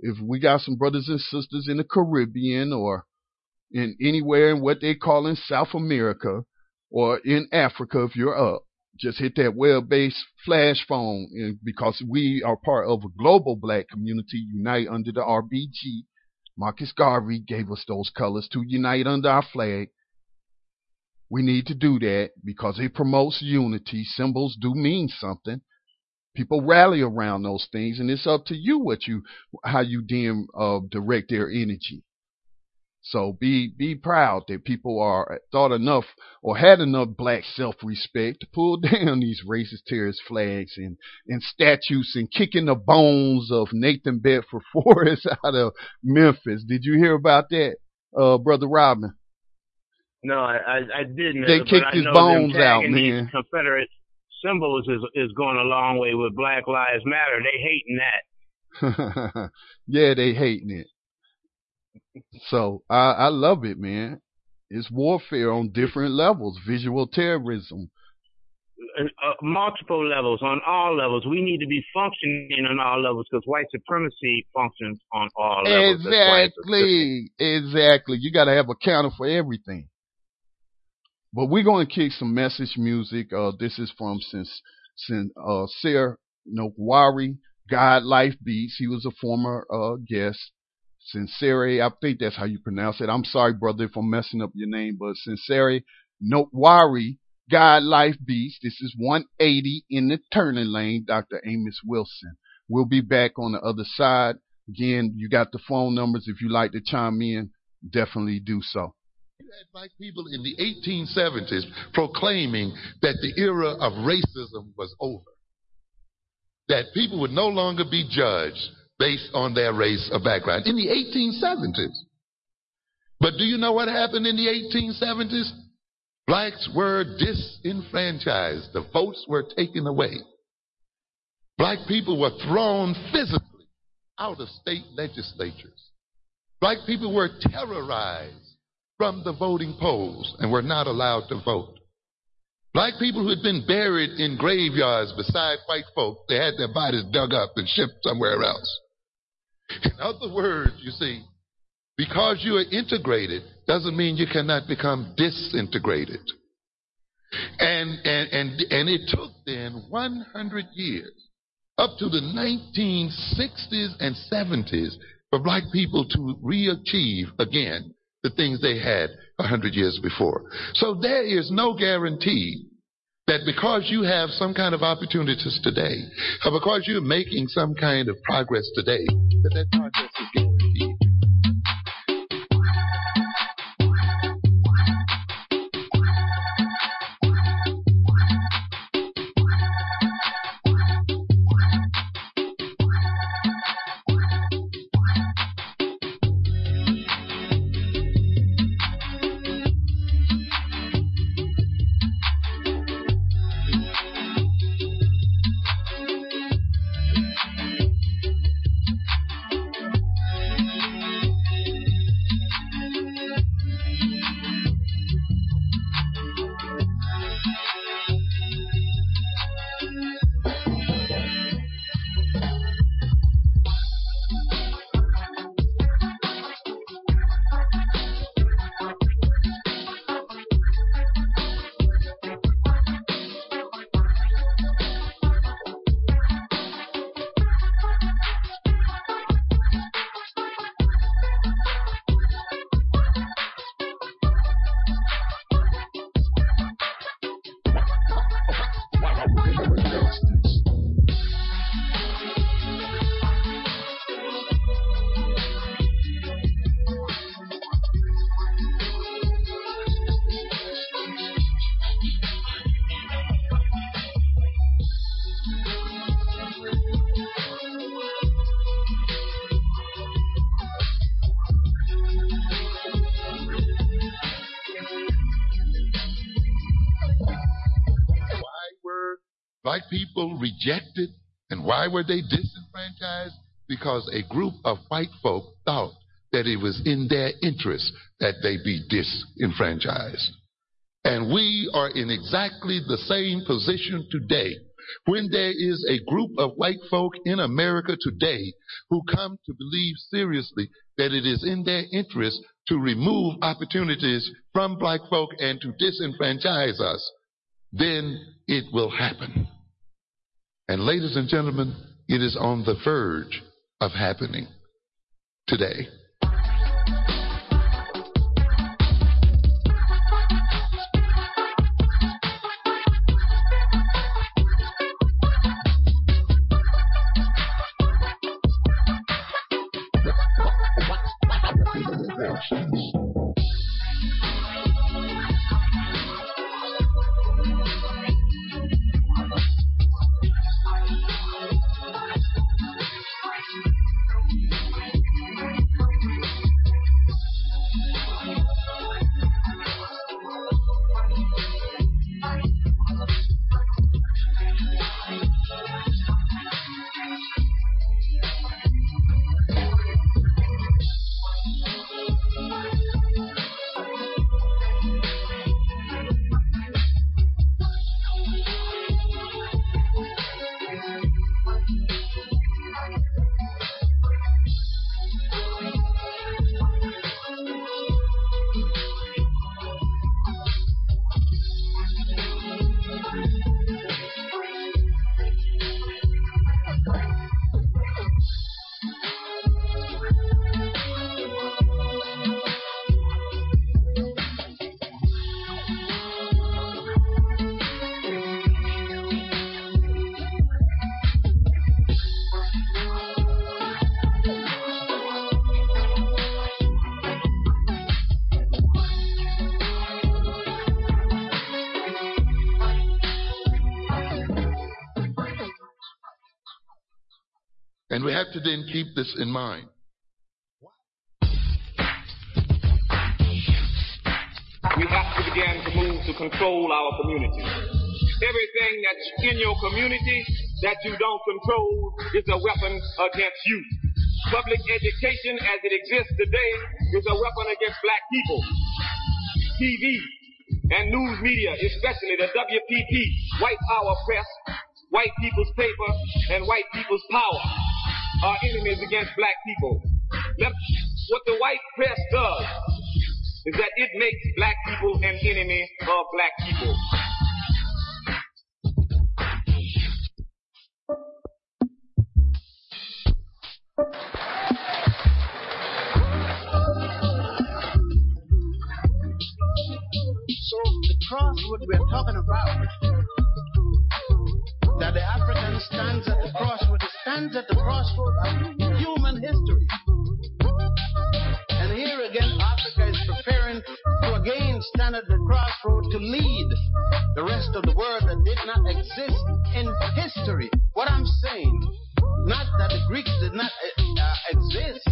if we got some brothers and sisters in the Caribbean or in anywhere in what they call in South America or in Africa, if you're up, just hit that web-based flash phone and because we are part of a global black community unite under the RBG. Marcus Garvey gave us those colors to unite under our flag. We need to do that because it promotes unity. Symbols do mean something people rally around those things and it's up to you what you how you deem uh, direct their energy so be be proud that people are thought enough or had enough black self-respect to pull down these racist terrorist flags and and statues and kicking the bones of Nathan Bedford Forrest out of Memphis. Did you hear about that, uh, brother Robin? No, I I, I didn't. They kicked his bones out, man. Confederate symbols is is going a long way with Black Lives Matter. They hating that. yeah, they hating it. So I I love it, man. It's warfare on different levels, visual terrorism. Uh, uh, multiple levels, on all levels. We need to be functioning on all levels because white supremacy functions on all levels. Exactly, exactly. You got to have a counter for everything. But we're going to kick some message music. Uh, this is from since since uh, Sir Nokwari, God Life Beats. He was a former uh, guest. Sincere, I think that's how you pronounce it. I'm sorry, brother, if I'm messing up your name, but Sincere Nokwari, God Life Beats. This is 180 in the turning lane, Dr. Amos Wilson. We'll be back on the other side. Again, you got the phone numbers. If you like to chime in, definitely do so. You had black people in the 1870s proclaiming that the era of racism was over. That people would no longer be judged based on their race or background in the 1870s. But do you know what happened in the 1870s? Blacks were disenfranchised. The votes were taken away. Black people were thrown physically out of state legislatures. Black people were terrorized from the voting polls and were not allowed to vote. Black people who had been buried in graveyards beside white folk, they had their bodies dug up and shipped somewhere else. In other words, you see, because you are integrated doesn't mean you cannot become disintegrated. And, and, and, and it took then 100 years, up to the 1960s and 70s, for black people to re-achieve again the things they had a hundred years before. So there is no guarantee that because you have some kind of opportunities today, or because you're making some kind of progress today, that that progress people rejected. And why were they disenfranchised? Because a group of white folk thought that it was in their interest that they be disenfranchised. And we are in exactly the same position today when there is a group of white folk in America today who come to believe seriously that it is in their interest to remove opportunities from black folk and to disenfranchise us, then it will happen. And ladies and gentlemen, it is on the verge of happening today. Then keep this in mind. We have to begin to move to control our community. Everything that's in your community that you don't control is a weapon against you. Public education as it exists today is a weapon against black people. TV and news media, especially the WPP, White Power Press, White People's Paper, and White People's Power are enemies against black people. What the white press does is that it makes black people an enemy of black people. So the crossroad we're talking about, that the African stands at the crossroad, stands at the crossroad of human history. And here again, Africa is preparing to again stand at the crossroad to lead the rest of the world that did not exist in history. What I'm saying, not that the Greeks did not uh, exist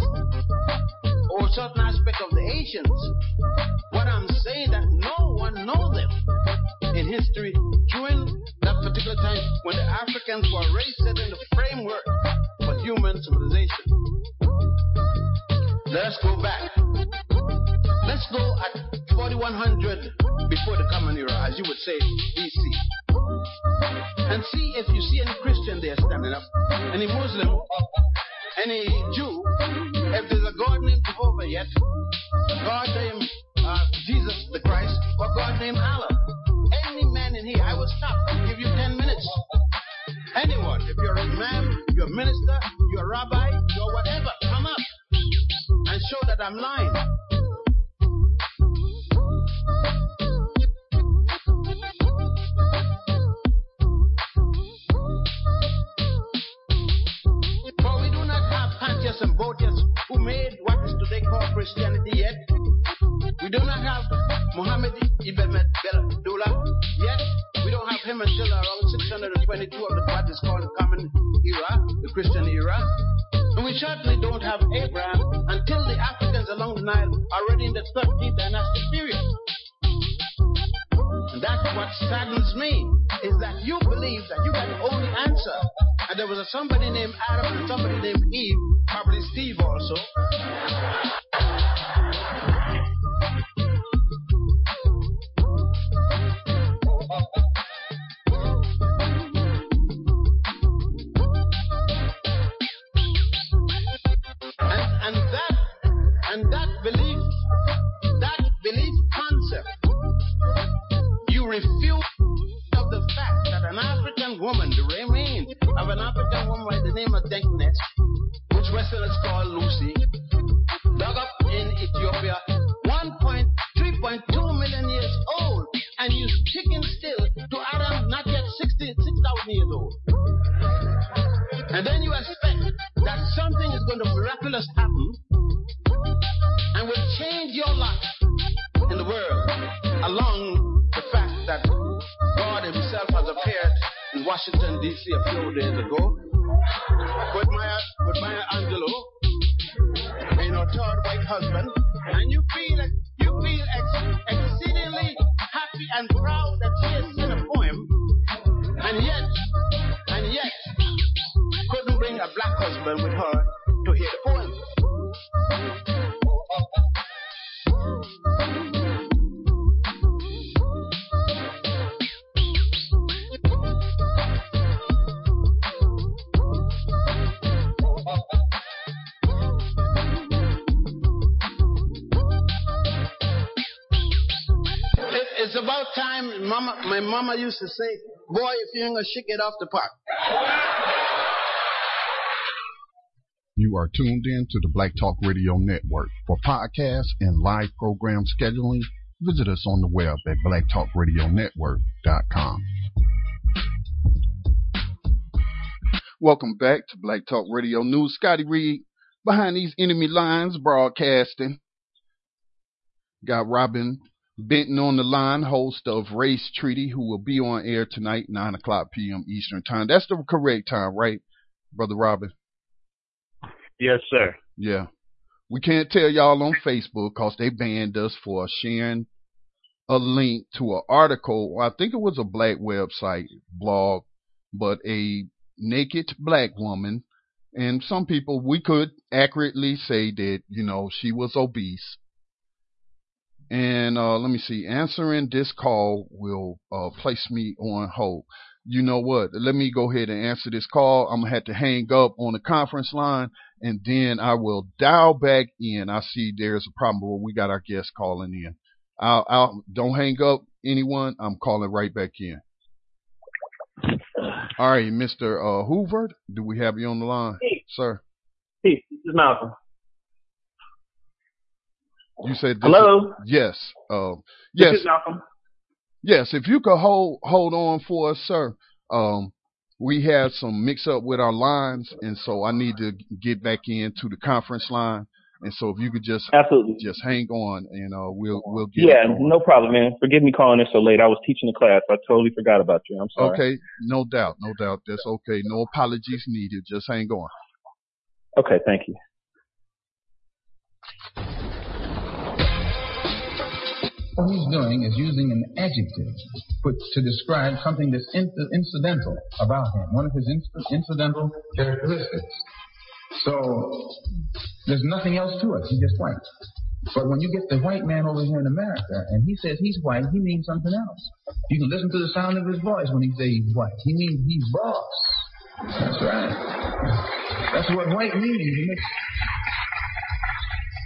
or certain aspect of the Asians. What I'm saying that no one knows them in history during time when the Africans were raised in the framework for human civilization. Let us go back. Let's go at 4100 before the Common Era, as you would say, BC. And see if you see any Christian there standing up, any Muslim, any Jew, if there's a God named Jehovah yet, God named uh, Jesus the Christ, or God named Allah. Any man in here, I will stop you're a minister, you're a rabbi, you're whatever, come up and show that I'm lying. Used to say, "Boy, if you ain't gonna shake it off the pot." You are tuned in to the Black Talk Radio Network. For podcasts and live program scheduling, visit us on the web at blacktalkradionetwork.com. Welcome back to Black Talk Radio News. Scotty Reed behind these enemy lines broadcasting. Got Robin Benton on the line, host of Race Treaty, who will be on air tonight, 9 o'clock p.m. Eastern Time. That's the correct time, right, Brother Robin? Yes, sir. Yeah. We can't tell y'all on Facebook because they banned us for sharing a link to an article. I think it was a black website blog, but a naked black woman. And some people, we could accurately say that, you know, she was obese. And uh, let me see, answering this call will uh, place me on hold. You know what? Let me go ahead and answer this call. I'm going to have to hang up on the conference line and then I will dial back in. I see there's a problem where we got our guest calling in. I'll, I'll don't hang up anyone. I'm calling right back in. All right, Mr. Uh, Hoover, do we have you on the line, Hey. sir? Hey, this is Malcolm. You said this Hello? yes. Uh, This yes. is Malcolm. Yes, if you could hold hold on for us, sir. Um, we had some mix up with our lines, and so I need to get back into the conference line. And so if you could just Absolutely. just hang on, and uh, we'll we'll get Yeah, no problem, man. Forgive me calling in so late. I was teaching a class. I totally forgot about you. I'm sorry. Okay, no doubt, no doubt. That's okay. No apologies needed. Just hang on. Okay, thank you. What he's doing is using an adjective put to describe something that's in- incidental about him, one of his inc- incidental characteristics. So there's nothing else to it. He's just white. But when you get the white man over here in America and he says he's white, he means something else. You can listen to the sound of his voice when he says he's white. He means he's boss. That's right. That's what white means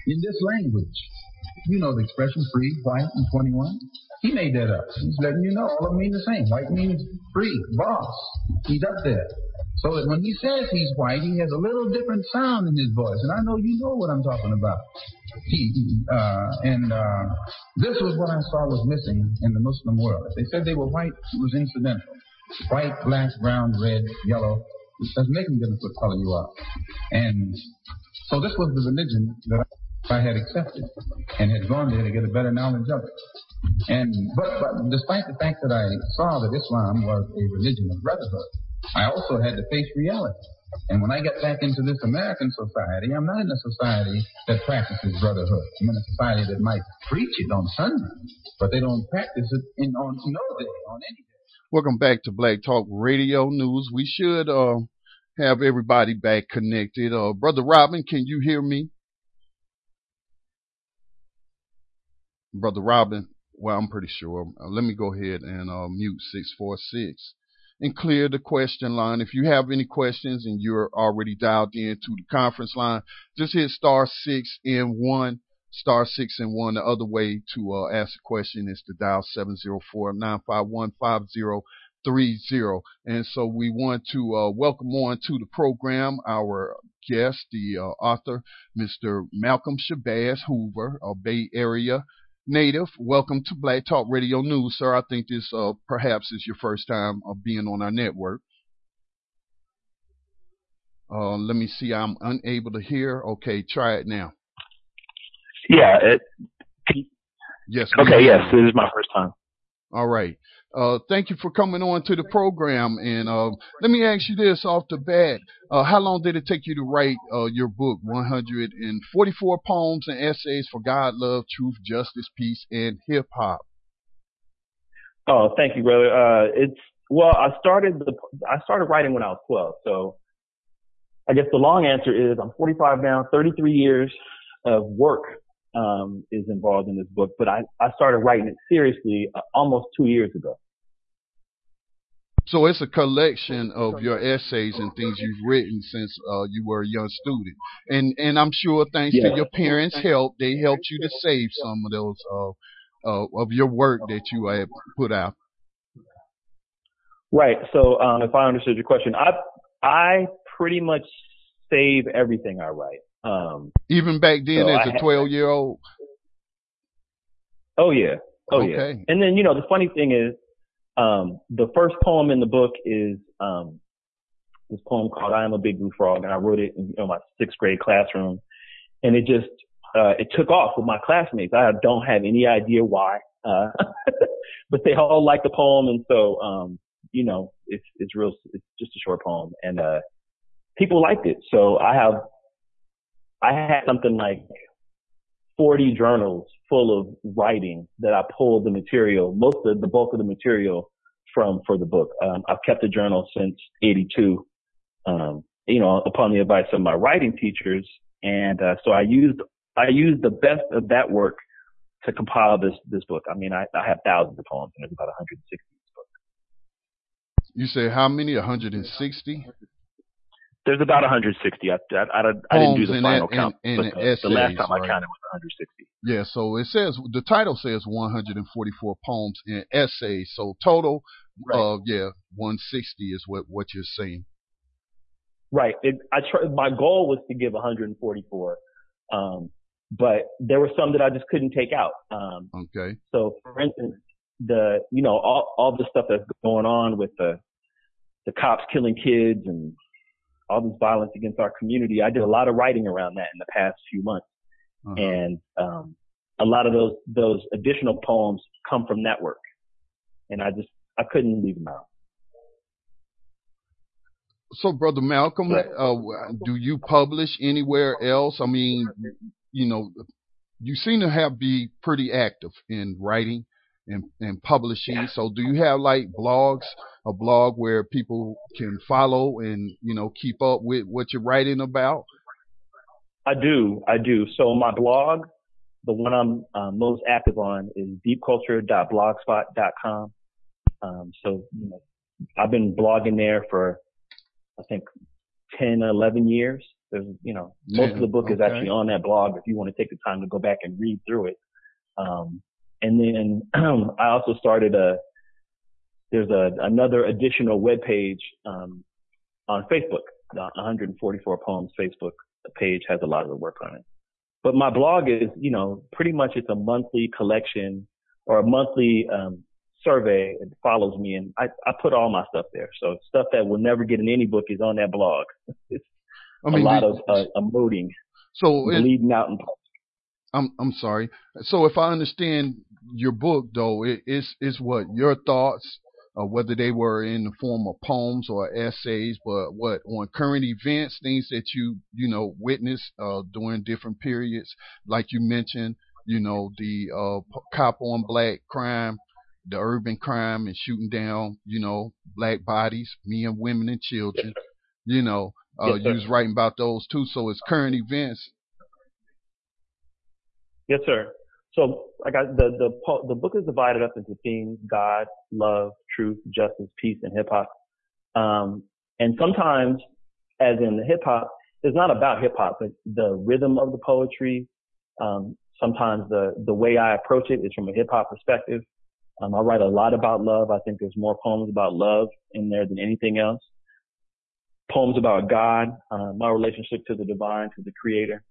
in this language. You know the expression free, white, and 21. He made that up. He's letting you know all of them mean the same. White means free, boss. He's up there. So that when he says he's white, he has a little different sound in his voice. And I know you know what I'm talking about. He, uh, and uh, this was what I saw was missing in the Muslim world. If they said they were white, it was incidental. White, black, brown, red, yellow. It doesn't make any difference what color you are. And so this was the religion that I had accepted and had gone there to get a better knowledge of it. And but, but despite the fact that I saw that Islam was a religion of brotherhood, I also had to face reality. And when I get back into this American society, I'm not in a society that practices brotherhood. I'm in a society that might preach it on Sunday, but they don't practice it in on no day, on any day. Welcome back to Black Talk Radio News. We should uh, have everybody back connected. Uh, Brother Robin, can you hear me? Brother Robin, well, I'm pretty sure. Uh, let me go ahead and uh, mute 646 and clear the question line. If you have any questions and you're already dialed in to the conference line, just hit star six and one, star six and one. The other way to uh, ask a question is to dial 704-951-5030. And so we want to uh, welcome on to the program our guest, the uh, author, Mr. Malcolm Shabazz Hoover, a Bay Area native. Welcome to Black Talk Radio News, sir. I think this uh, perhaps is your first time of being on our network. Uh, let me see. I'm unable to hear. Okay, try it now. Yeah. It, yes. Okay. Yes, this is my first time. All right. Uh, thank you for coming on to the program. And uh, let me ask you this off the bat: uh, How long did it take you to write uh, your book, 144 poems and essays for God, love, truth, justice, peace, and hip hop? Oh, thank you, brother. Uh, it's well, I started the I started writing when I was 12. So I guess the long answer is I'm 45 now, 33 years of work um, is involved in this book, but I, I started writing it seriously uh, almost two years ago. So it's a collection of your essays and things you've written since uh, you were a young student, and and I'm sure thanks to your parents' help, they helped you to save some of those uh, uh, of your work that you had put out. Right. So um, if I understood your question, I I pretty much save everything I write. Um, Even back then, so as I a 12 year old. Oh yeah. Oh yeah. And then you know the funny thing is, um, the first poem in the book is um, this poem called "I Am a Big Blue Frog," and I wrote it in you know, my sixth grade classroom, and it just uh, it took off with my classmates. I don't have any idea why, uh, but they all liked the poem, and so um, you know it's it's real. It's just a short poem, and uh, people liked it. So I have I had something like 40 journals full of writing that I pulled the material, most of the bulk of the material from for the book. Um, I've kept a journal since 82, um, you know, upon the advice of my writing teachers. And, uh, so I used, I used the best of that work to compile this, this book. I mean, I, I have thousands of poems and there's about 160 You say how many? 160? There's about 160. I, I, I, I didn't do the and final and- count, and but the, the last time I right? counted was 160. Yeah, so it says the title says 144 poems and essays. So total, uh, yeah, 160 is what what you're saying. Right. It, I tr- my goal was to give 144, um, but there were some that I just couldn't take out. Um, Okay. so, for instance, the you know all all the stuff that's going on with the the cops killing kids and all this violence against our community. I did a lot of writing around that in the past few months, Uh-huh. and um, a lot of those those additional poems come from that work, and I just I couldn't leave them out. So, brother Malcolm, uh, do you publish anywhere else? I mean, you know, you seem to have be pretty active in writing and, and publishing. So, do you have like blogs, a blog where people can follow and you know keep up with what you're writing about? I do, I do. So my blog, the one I'm uh, most active on is deepculture.blogspot.com. Um, so you know, I've been blogging there for I think 10, 11 years. There's, you know, most of the book is actually on that blog if you want to take the time to go back and read through it. Um, and then I also started a, there's a, another additional web page, um, on Facebook, the 144 poems Facebook page has a lot of the work on it. But my blog is, you know, pretty much it's a monthly collection or a monthly, um, survey that follows me and I, I put all my stuff there. So stuff that will never get in any book is on that blog. It's I mean, a lot of uh, emoting, So, it, bleeding out and I'm I'm sorry. So if I understand your book though, it is it's what your thoughts, uh, whether they were in the form of poems or essays, but what on current events, things that you you know witnessed uh, during different periods, like you mentioned, you know the uh, cop on black crime, the urban crime and shooting down, you know, black bodies, men, women, and children. You know, uh, Yes, you was writing about those too. So it's current events. Yes, sir. So, like I, the the the book is divided up into themes: God, love, truth, justice, peace, and hip hop. Um, and sometimes, as in the hip hop, it's not about hip hop, but the rhythm of the poetry. Um, sometimes the the way I approach it is from a hip hop perspective. Um, I write a lot about love. I think there's more poems about love in there than anything else. Poems about God, uh, my relationship to the divine, to the creator.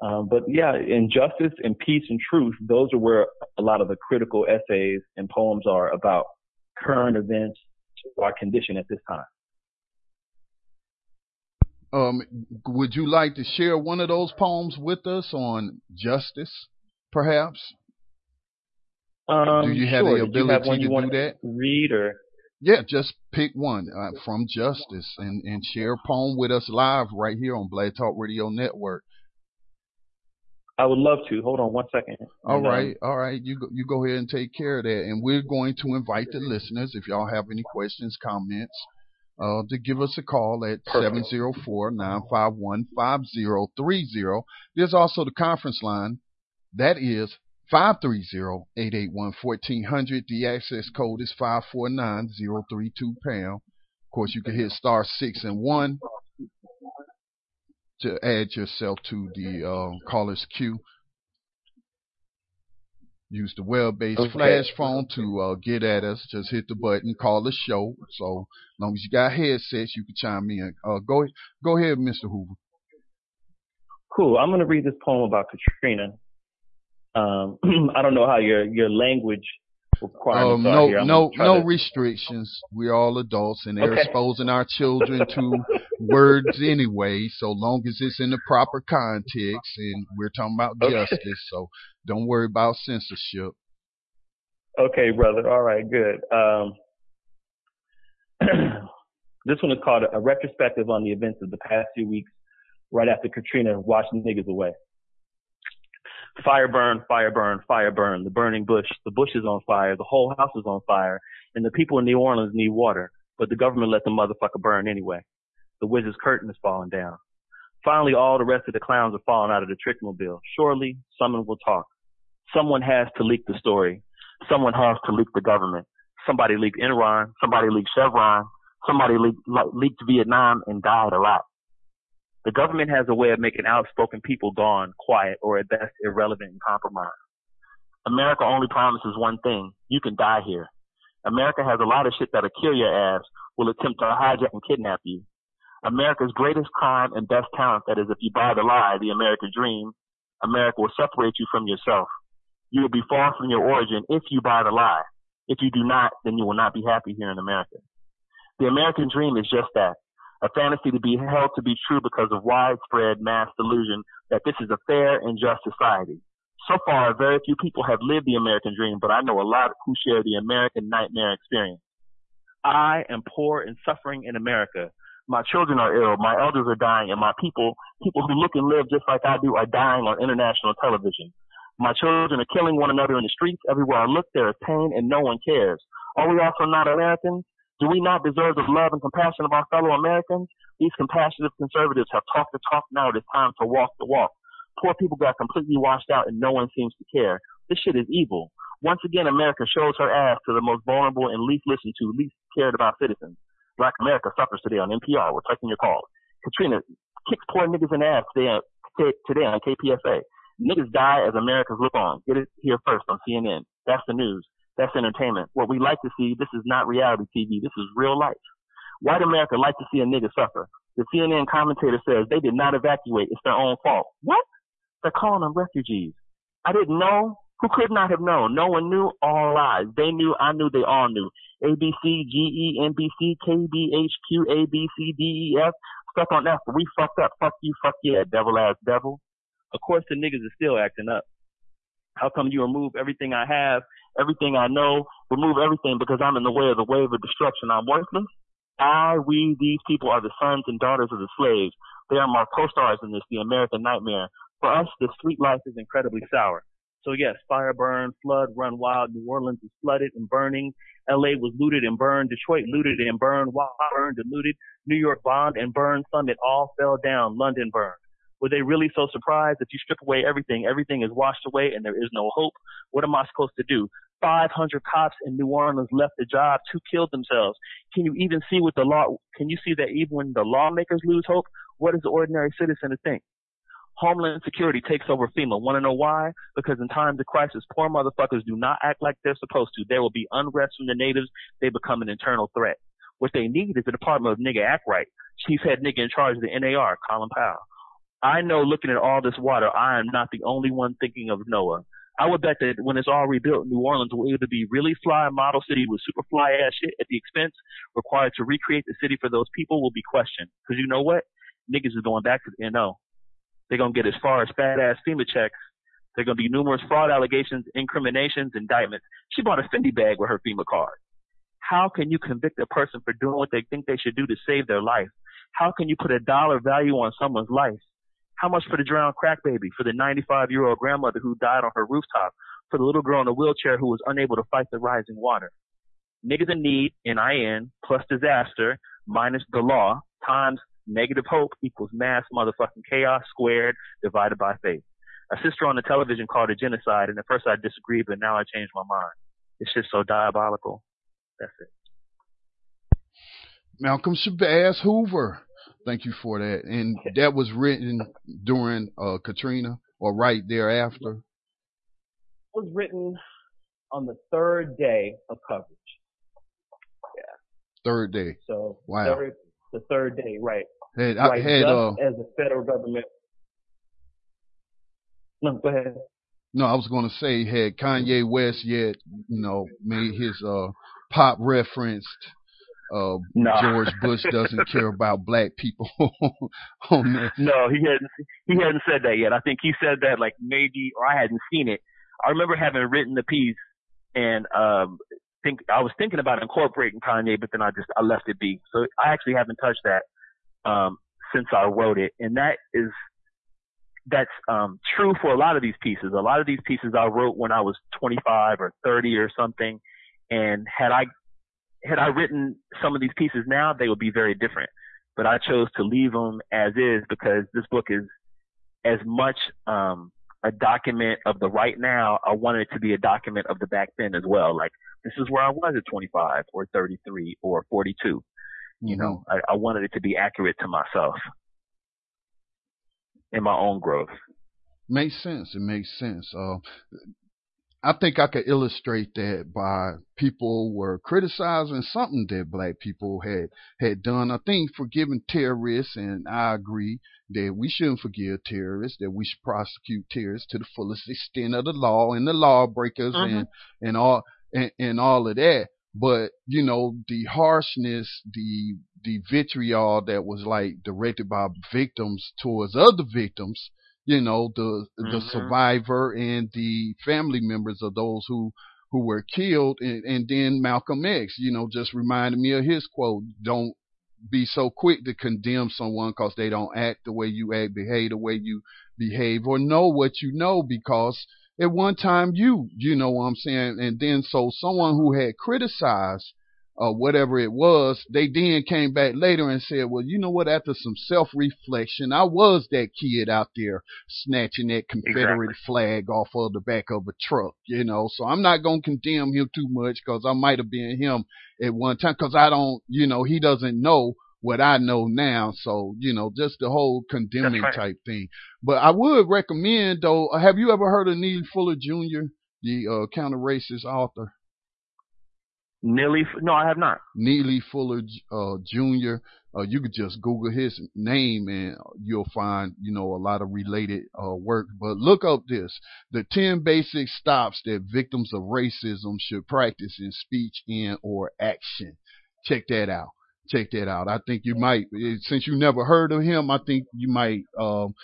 Um, but yeah, injustice and peace and truth, those are where a lot of the critical essays and poems are about current events, our condition at this time. Um, would you like to share one of those poems with us on justice, perhaps? Um, do you have sure. the have ability one to do that? Read or Yeah, just pick one uh, from Justice and, and share a poem with us live right here on Blade Talk Radio Network. I would love to. Hold on one second. All And, um, right, all right. You go, you go ahead and take care of that, and we're going to invite the listeners if y'all have any questions, comments, uh, to give us a call at seven zero four nine five one five zero three zero. There's also the conference line. That is 530-881-1400. The access code is 549032 pound. Of course, you can hit star six and one to add yourself to the uh, caller's queue. Use the web-based Okay. flash phone to uh, get at us. Just hit the button, call the show. So as long as you got headsets, you can chime in. Uh, go go ahead, Mr. Hoover. Cool. I'm going to read this poem about Katrina. Um, I don't know how your your language requirements Um, no. No, no to- restrictions. We're all adults, and they're Okay. exposing our children to words anyway. So long as it's in the proper context, and we're talking about Okay. justice, so don't worry about censorship. Okay, brother. All right, good. Um, this one is called a retrospective on the events of the past few weeks, right after Katrina washed niggas away. Fire burn, fire burn, fire burn. The burning bush. The bush is on fire. The whole house is on fire. And the people in New Orleans need water, but the government let the motherfucker burn anyway. The wizard's curtain is falling down. Finally, all the rest of the clowns are falling out of the trickmobile. Surely, someone will talk. Someone has to leak the story. Someone has to leak the government. Somebody leaked Enron. Somebody leaked Chevron. Somebody leaked, leaked Vietnam and died a lot. The government has a way of making outspoken people gone, quiet, or at best irrelevant and compromised. America only promises one thing. You can die here. America has a lot of shit that'll kill your ass, will attempt to hijack and kidnap you. America's greatest crime and best talent, that is, if you buy the lie, the American dream, America will separate you from yourself. You will be far from your origin if you buy the lie. If you do not, then you will not be happy here in America. The American dream is just that. A fantasy to be held to be true because of widespread mass delusion that this is a fair and just society. So far, very few people have lived the American dream, but I know a lot who share the American nightmare experience. I am poor and suffering in America. My children are ill, my elders are dying, and my people, people who look and live just like I do, are dying on international television. My children are killing one another in the streets. Everywhere I look, there is pain, and no one cares. Are we also not Americans? Do we not deserve the love and compassion of our fellow Americans? These compassionate conservatives have talked the talk. Now it is time to walk the walk. Poor people got completely washed out, and no one seems to care. This shit is evil. Once again, America shows her ass to the most vulnerable and least listened to, least cared about citizens. Black America suffers today on NPR. We're taking your calls. Katrina kicks poor niggas in the ass today, today on KPFA. Niggas die as Americans look on. Get it here first on CNN. That's the news. That's entertainment. What we like to see, this is not reality TV. This is real life. White America like to see a nigga suffer. The CNN commentator says they did not evacuate. It's their own fault. What? They're calling them refugees. I didn't know. Who could not have known? No one knew. All lies. They knew. I knew. They all knew. ABC, GE, NBC, KBHQ, ABC, DEF. Stuck on F. We fucked up. Fuck you. Fuck yeah. Devil ass devil. Of course, the niggas are still acting up. How come you remove everything I have, everything I know, remove everything because I'm in the way of the wave of destruction? I'm worthless. I, we, these people are the sons and daughters of the slaves. They are my co-stars in this, the American nightmare. For us, the street life is incredibly sour. So yes, fire, burn, flood, run wild. New Orleans is flooded and burning. LA was looted and burned. Detroit looted and burned. Wild burned and looted. New York bombed and burned. Some it all fell down. London burned. Were they really so surprised if you strip away everything, everything is washed away and there is no hope? What am I supposed to do? 500 cops in New Orleans left the job. Two killed themselves. Can you even see what the law, can you see that even when the lawmakers lose hope, what is the ordinary citizen to think? Homeland Security takes over FEMA. Want to know why? Because in times of crisis, poor motherfuckers do not act like they're supposed to. There will be unrest from the natives. They become an internal threat. What they need is the Department of Nigga Act Right. Chief Head Nigga in charge of the NAR, Colin Powell. I know looking at all this water, I am not the only one thinking of Noah. I would bet that when it's all rebuilt, New Orleans will either be really fly model city with super fly ass shit at the expense required to recreate the city for those people will be questioned. Cause you know what? Niggas is going back to the NO. They're gonna get as far as fat ass FEMA checks. There are gonna be numerous fraud allegations, incriminations, indictments. She bought a Fendi bag with her FEMA card. How can you convict a person for doing what they think they should do to save their life? How can you put a dollar value on someone's life? How much for the drowned crack baby? For the 95 year old grandmother who died on her rooftop? For the little girl in a wheelchair who was unable to fight the rising water? Niggas in need, N-I-N, plus disaster, minus the law, times negative hope equals mass motherfucking chaos squared divided by faith. A sister on the television called it genocide, and at first I disagreed, but now I changed my mind. It's just so diabolical. That's it. Malcolm Shabazz Hoover. Thank you for that. And that was written during uh, Katrina or right thereafter. It was written on the third day of coverage. Yeah. Third day. So wow. Third, the third day, right? Had, right, I had, uh, as the federal government. No, go ahead. No, I was going to say, had Kanye West yet, you know, made his uh, pop referenced uh, no. George Bush doesn't care about black people on there. No, he hadn't. He hadn't said that yet. I think he said that like maybe, or I hadn't seen it. I remember having written the piece and um think I was thinking about incorporating Kanye, but then I just I left it be. So I actually haven't touched that um since I wrote it, and that is that's um true for a lot of these pieces. A lot of these pieces I wrote when I was 25 or 30 or something, and had I had I written some of these pieces now, they would be very different. But I chose to leave them as is because this book is as much um, a document of the right now. I wanted it to be a document of the back then as well. Like this is where I was at 25 or 33 or 42. Mm-hmm. You know, I, I wanted it to be accurate to myself and my own growth. Makes sense. It makes sense. Uh, I think I could illustrate that by people were criticizing something that black people had had done. I think forgiving terrorists, and I agree that we shouldn't forgive terrorists, that we should prosecute terrorists to the fullest extent of the law and the lawbreakers Mm-hmm. and and all and, and all of that. But you know the harshness, the the vitriol that was like directed by victims towards other victims you know the the Mhm. survivor and the family members of those who who were killed and, and then Malcolm X you know just reminded me of his quote don't be so quick to condemn someone because they don't act the way you act behave the way you behave or know what you know because at one time you you know what I'm saying and then so someone who had criticized uh, whatever it was, they then came back later and said, well, you know what? After some self-reflection, I was that kid out there snatching that Confederate Exactly. flag off of the back of a truck, you know. So I'm not gonna condemn him too much because I might have been him at one time because I don't, you know, he doesn't know what I know now. So you know, just the whole condemning right. type thing. But I would recommend though. Have you ever heard of Neely Fuller Jr., the uh, counter-racist author? Nearly, no, I have not. Neely Fuller uh, Jr. Uh, you could just Google his name and you'll find, you know, a lot of related uh, work. But look up this: the ten basic stops that victims of racism should practice in speech and or action. Check that out. Check that out. I think you might, eh, since you never heard of him, I think you might um,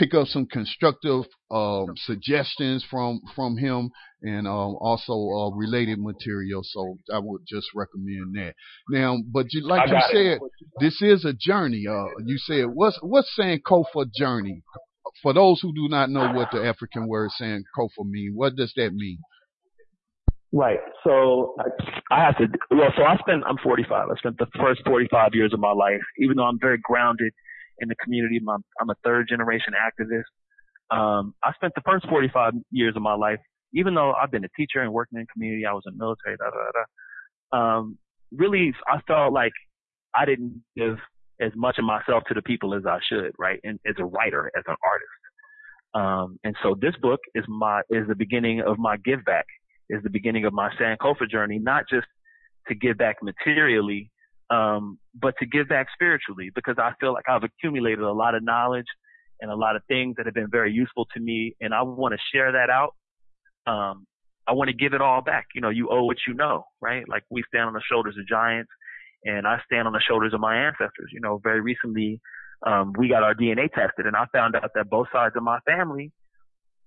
pick up some constructive um, suggestions from from him and um, also uh, related material. So I would just recommend that. Now, but you like you it. said, this is a journey. Uh, you said what's what's Sankofa journey for those who do not know what the African word Sankofa mean, what does that mean? Right. So I have to. Well, so I spent. I'm 45. I spent the first 45 years of my life, even though I'm very grounded in the community. I'm, I'm a third generation activist. Um, I spent the first 45 years of my life, even though I've been a teacher and working in the community. I was in the military. Da, da, da, um, really, I felt like I didn't give as much of myself to the people as I should, right? And as a writer, as an artist. Um, and so this book is my, is the beginning of my give back, is the beginning of my Sankofa journey, not just to give back materially, um, but to give back spiritually because I feel like I've accumulated a lot of knowledge and a lot of things that have been very useful to me and I want to share that out. Um, I want to give it all back. You know, you owe what you know, right? Like we stand on the shoulders of giants and I stand on the shoulders of my ancestors. You know, very recently, um, we got our DNA tested and I found out that both sides of my family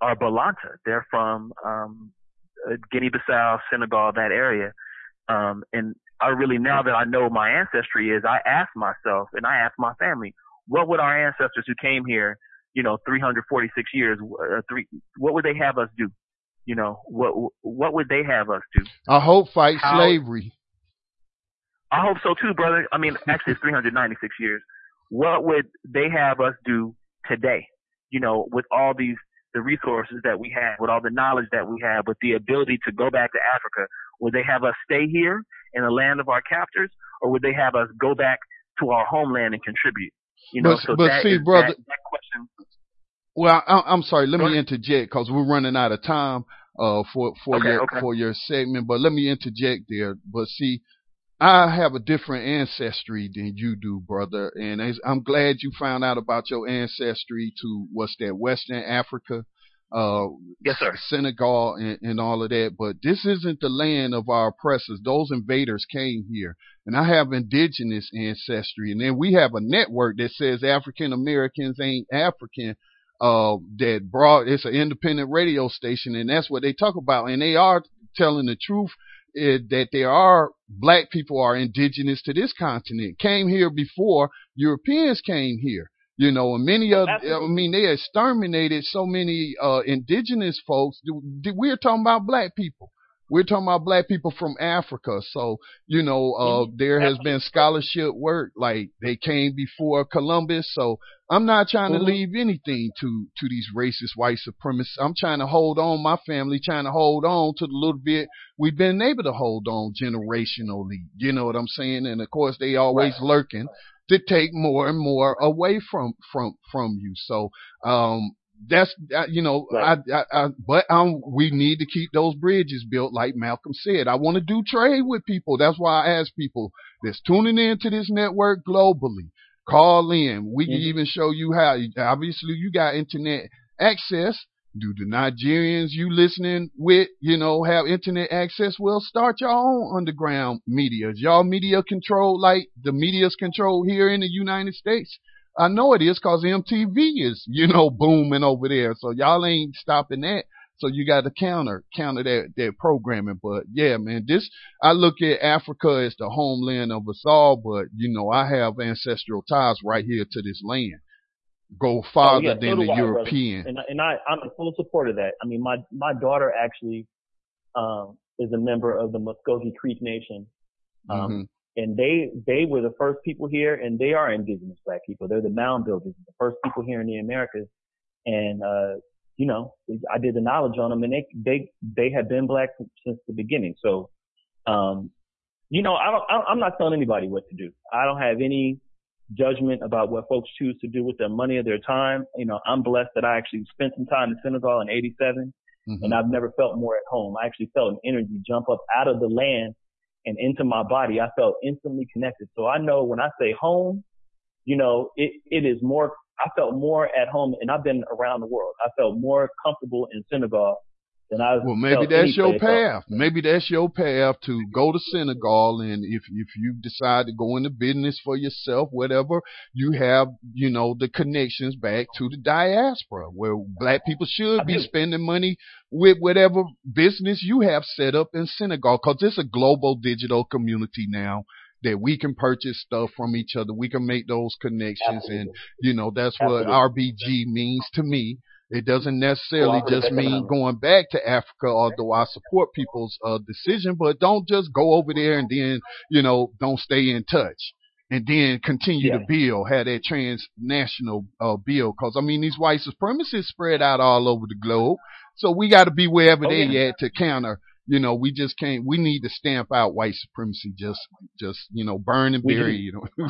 are Balanta. They're from, um, Guinea-Bissau, Senegal, that area. Um, and I really, now that I know my ancestry is, I ask myself and I ask my family, what would our ancestors who came here, you know, 346 years, uh, three, what would they have us do? You know, what, what would they have us do? I hope fight How, slavery. I hope so too, brother. I mean, actually, it's 396 years. What would they have us do today? You know, with all these the resources that we have, with all the knowledge that we have, with the ability to go back to Africa, would they have us stay here in the land of our captors, or would they have us go back to our homeland and contribute? You know, but, so but that see, brother, that, that question. Well, I, am sorry. Let me interject because we're running out of time uh, for for okay, your okay. for your segment. But let me interject there. But see, I have a different ancestry than you do, brother, and I'm glad you found out about your ancestry to what's that Western Africa, uh, yes, sir, Senegal, and, and all of that. But this isn't the land of our oppressors. Those invaders came here, and I have indigenous ancestry, and then we have a network that says African Americans ain't African. Uh, that brought it's an independent radio station, and that's what they talk about, and they are telling the truth it, that there are black people are indigenous to this continent, came here before Europeans came here. You know, and many of, I mean, they exterminated so many, uh, indigenous folks. We're talking about black people. We're talking about black people from Africa. So, you know, uh, mm-hmm. there has been scholarship work, like they came before Columbus. So I'm not trying to mm-hmm. leave anything to, to these racist white supremacists. I'm trying to hold on, my family trying to hold on to the little bit we've been able to hold on generationally. You know what I'm saying? And of course they always right. lurking to take more and more away from, from, from you. So, um, that's you know right. I, I, I but um we need to keep those bridges built like Malcolm said. I want to do trade with people. That's why I ask people that's tuning into this network globally. Call in. We mm-hmm. can even show you how. Obviously, you got internet access. Do the Nigerians you listening with, you know, have internet access? Well, start your own underground media. Is y'all media control like the media's control here in the United States? I know it is cause MTV is, you know, booming over there. So y'all ain't stopping that. So you got to counter, counter that, that programming. But yeah, man, this, I look at Africa as the homeland of us all, but you know, I have ancestral ties right here to this land. Go farther oh, yeah, than so the I, European. Brother. And, and I, I'm in full support of that. I mean, my, my daughter actually, um, is a member of the Muscogee Creek Nation. Um, mm-hmm and they they were the first people here, and they are indigenous black people. They're the mound builders, the first people here in the Americas. And uh, you know, I did the knowledge on them, and they they they have been black since the beginning. So, um, you know, I don't I'm not telling anybody what to do. I don't have any judgment about what folks choose to do with their money or their time. You know, I'm blessed that I actually spent some time in Senegal in '87, mm-hmm. and I've never felt more at home. I actually felt an energy jump up out of the land and into my body, I felt instantly connected. So I know when I say home, you know, it, it is more, I felt more at home and I've been around the world. I felt more comfortable in Senegal than I Well, maybe that's your path. Maybe that's your path to go to Senegal and if, if you decide to go into business for yourself, whatever, you have, you know, the connections back to the diaspora where black people should be spending money with whatever business you have set up in Senegal because it's a global digital community now. that we can purchase stuff from each other. We can make those connections, Absolutely. and you know that's Absolutely. what RBG means to me. It doesn't necessarily just mean going back to Africa, although I support people's uh, decision, but don't just go over there and then, you know, don't stay in touch and then continue Yeah. to build, have that transnational uh, build. Cause I mean, these white supremacists spread out all over the globe. So we got to be wherever Oh, they yeah. at to counter. You know, we just can't, we need to stamp out white supremacy, just, just, you know, burn and bury, you know.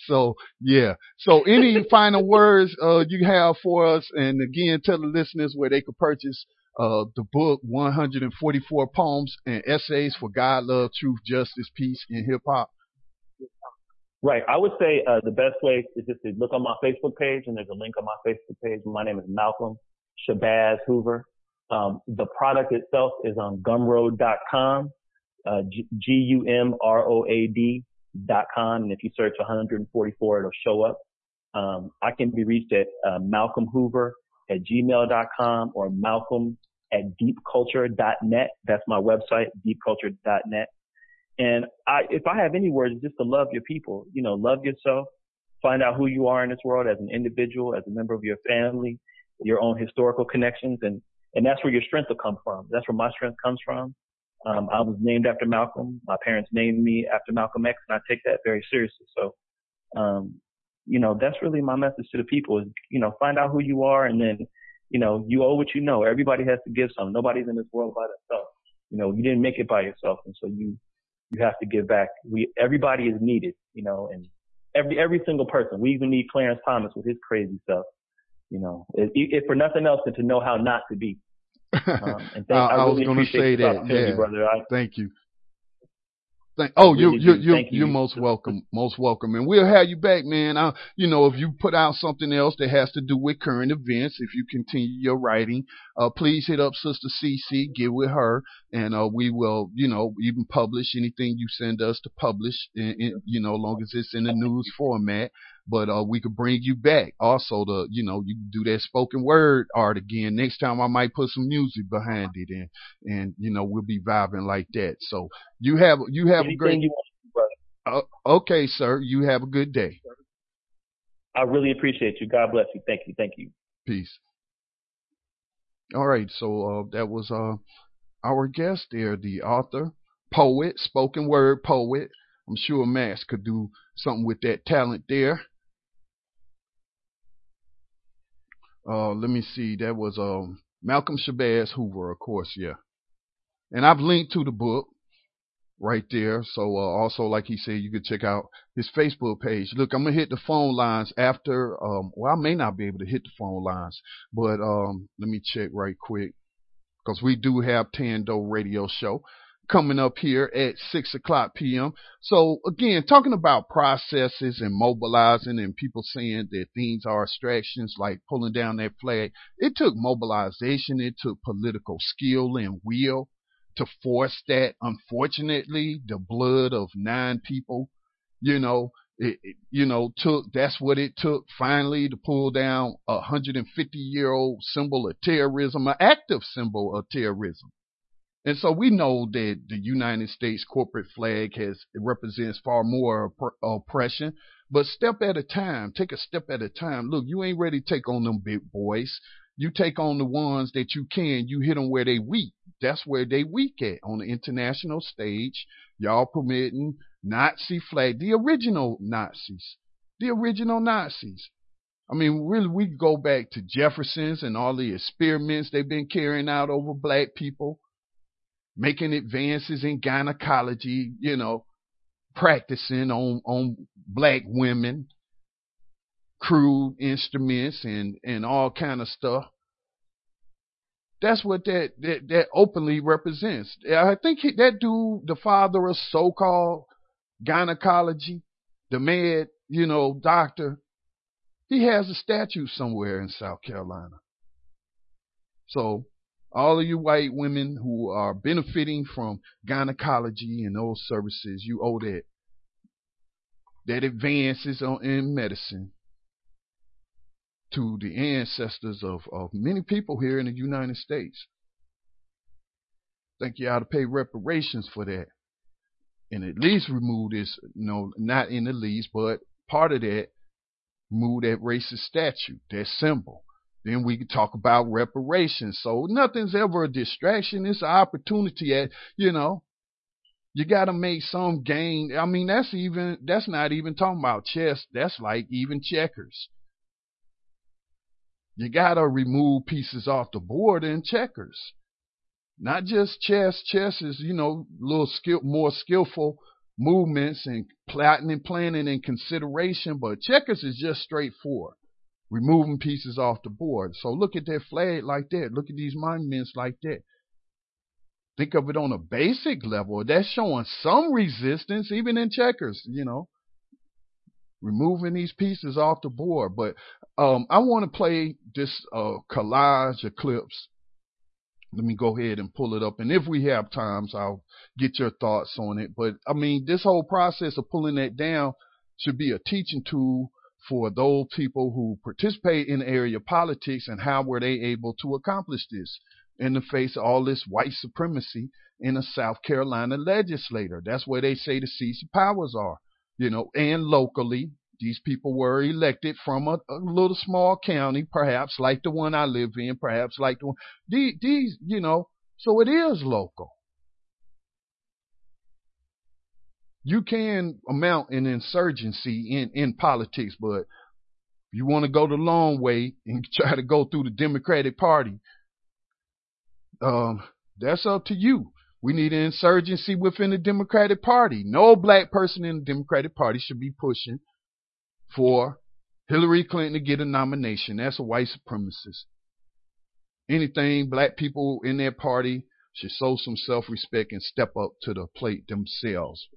so, yeah. So any final words, uh, you have for us? And again, tell the listeners where they could purchase, uh, the book, 144 poems and essays for God, love, truth, justice, peace, and hip hop. Right. I would say uh, the best way is just to look on my Facebook page, and there's a link on my Facebook page. My name is Malcolm Shabazz Hoover. Um, the product itself is on gumroad.com, uh, G- G-U-M-R-O-A-D dot com. And if you search 144, it'll show up. Um, I can be reached at uh, Malcolm Hoover at gmail.com or Malcolm at deepculture.net. That's my website, deepculture.net. And I, if I have any words, just to love your people, you know, love yourself, find out who you are in this world as an individual, as a member of your family, your own historical connections. And, and that's where your strength will come from. That's where my strength comes from. Um, I was named after Malcolm. My parents named me after Malcolm X and I take that very seriously. So, um, you know, that's really my message to the people is, you know, find out who you are and then, you know, you owe what you know. Everybody has to give some. Nobody's in this world by themselves. You know, you didn't make it by yourself. And so you, you have to give back. We, everybody is needed, you know, and every, every single person. We even need Clarence Thomas with his crazy stuff, you know, if, if for nothing else than to know how not to be. Um, and thank, I, I was going to say that. Yeah. brother. I, Thank you. Thank, oh, you, you, you, you, you're most welcome, most welcome, and we'll have you back, man. I, you know, if you put out something else that has to do with current events, if you continue your writing, uh, please hit up Sister CC, get with her, and uh, we will, you know, even publish anything you send us to publish, in, in, you know, long as it's in the news format. But uh, we could bring you back also to, you know, you can do that spoken word art again. Next time I might put some music behind it, and and you know we'll be vibing like that. So you have you have a great. you want, brother. Uh, okay, sir. You have a good day. I really appreciate you. God bless you. Thank you. Thank you. Peace. All right, so uh, that was uh, our guest there, the author, poet, spoken word poet. I'm sure Max could do something with that talent there. Uh, let me see. That was um, Malcolm Shabazz Hoover, of course, yeah. And I've linked to the book right there. So uh, also, like he said, you could check out his Facebook page. Look, I'm gonna hit the phone lines after. Um, well, I may not be able to hit the phone lines, but um, let me check right quick because we do have Tando Radio Show coming up here at six o'clock p.m. So again, talking about processes and mobilizing and people saying that things are abstractions like pulling down that flag. It took mobilization. It took political skill and will to force that. Unfortunately, the blood of nine people, you know, it, it, you know, took, that's what it took finally to pull down a 150 year old symbol of terrorism, an active symbol of terrorism. And so we know that the United States corporate flag has, represents far more opp- oppression, but step at a time, take a step at a time. Look, you ain't ready to take on them big boys. You take on the ones that you can, you hit them where they weak. That's where they weak at on the international stage. Y'all permitting Nazi flag, the original Nazis, the original Nazis. I mean, really, we go back to Jefferson's and all the experiments they've been carrying out over black people, making advances in gynecology, you know, practicing on, on black women, crude instruments and, and all kind of stuff. That's what that, that, that openly represents. I think he, that dude, the father of so-called gynecology, the med, you know, doctor, he has a statue somewhere in South Carolina. So all of you white women who are benefiting from gynecology and those services, you owe that. That advances on, in medicine to the ancestors of, of many people here in the United States. think you ought to pay reparations for that. and at least remove this, you know, not in the least, but part of that, remove that racist statue, that symbol. Then we can talk about reparations. So nothing's ever a distraction. It's an opportunity at, you know, you got to make some gain. I mean, that's even, that's not even talking about chess. That's like even checkers. You got to remove pieces off the board in checkers. Not just chess. Chess is, you know, a little skill, more skillful movements and plotting and planning and consideration, but checkers is just straightforward removing pieces off the board. So look at that flag like that. Look at these monuments like that. Think of it on a basic level. That's showing some resistance, even in checkers, you know, removing these pieces off the board. But um, I want to play this uh, collage of clips. Let me go ahead and pull it up. And if we have times, I'll get your thoughts on it. But I mean, this whole process of pulling that down should be a teaching tool for those people who participate in area politics and how were they able to accomplish this in the face of all this white supremacy in a South Carolina legislator. That's where they say the seats of powers are, you know, and locally. These people were elected from a, a little small county, perhaps like the one I live in, perhaps like the one. These, these, you know, so it is local. You can amount an insurgency in, in politics, but you want to go the long way and try to go through the Democratic Party, um, that's up to you. We need an insurgency within the Democratic Party. No black person in the Democratic Party should be pushing for Hillary Clinton to get a nomination. That's a white supremacist. Anything black people in their party should show some self respect and step up to the plate themselves.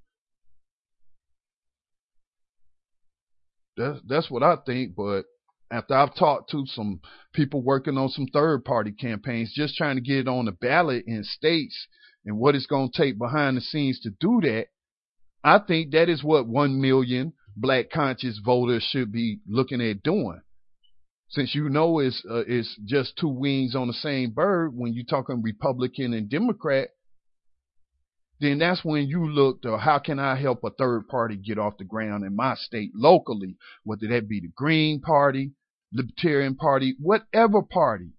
That's that's what I think. But after I've talked to some people working on some third party campaigns, just trying to get it on the ballot in states and what it's going to take behind the scenes to do that, I think that is what one million black conscious voters should be looking at doing. Since you know it's uh, it's just two wings on the same bird when you're talking Republican and Democrat, then that's when you look to how can I help a third party get off the ground in my state locally, whether that be the Green Party, Libertarian Party, whatever party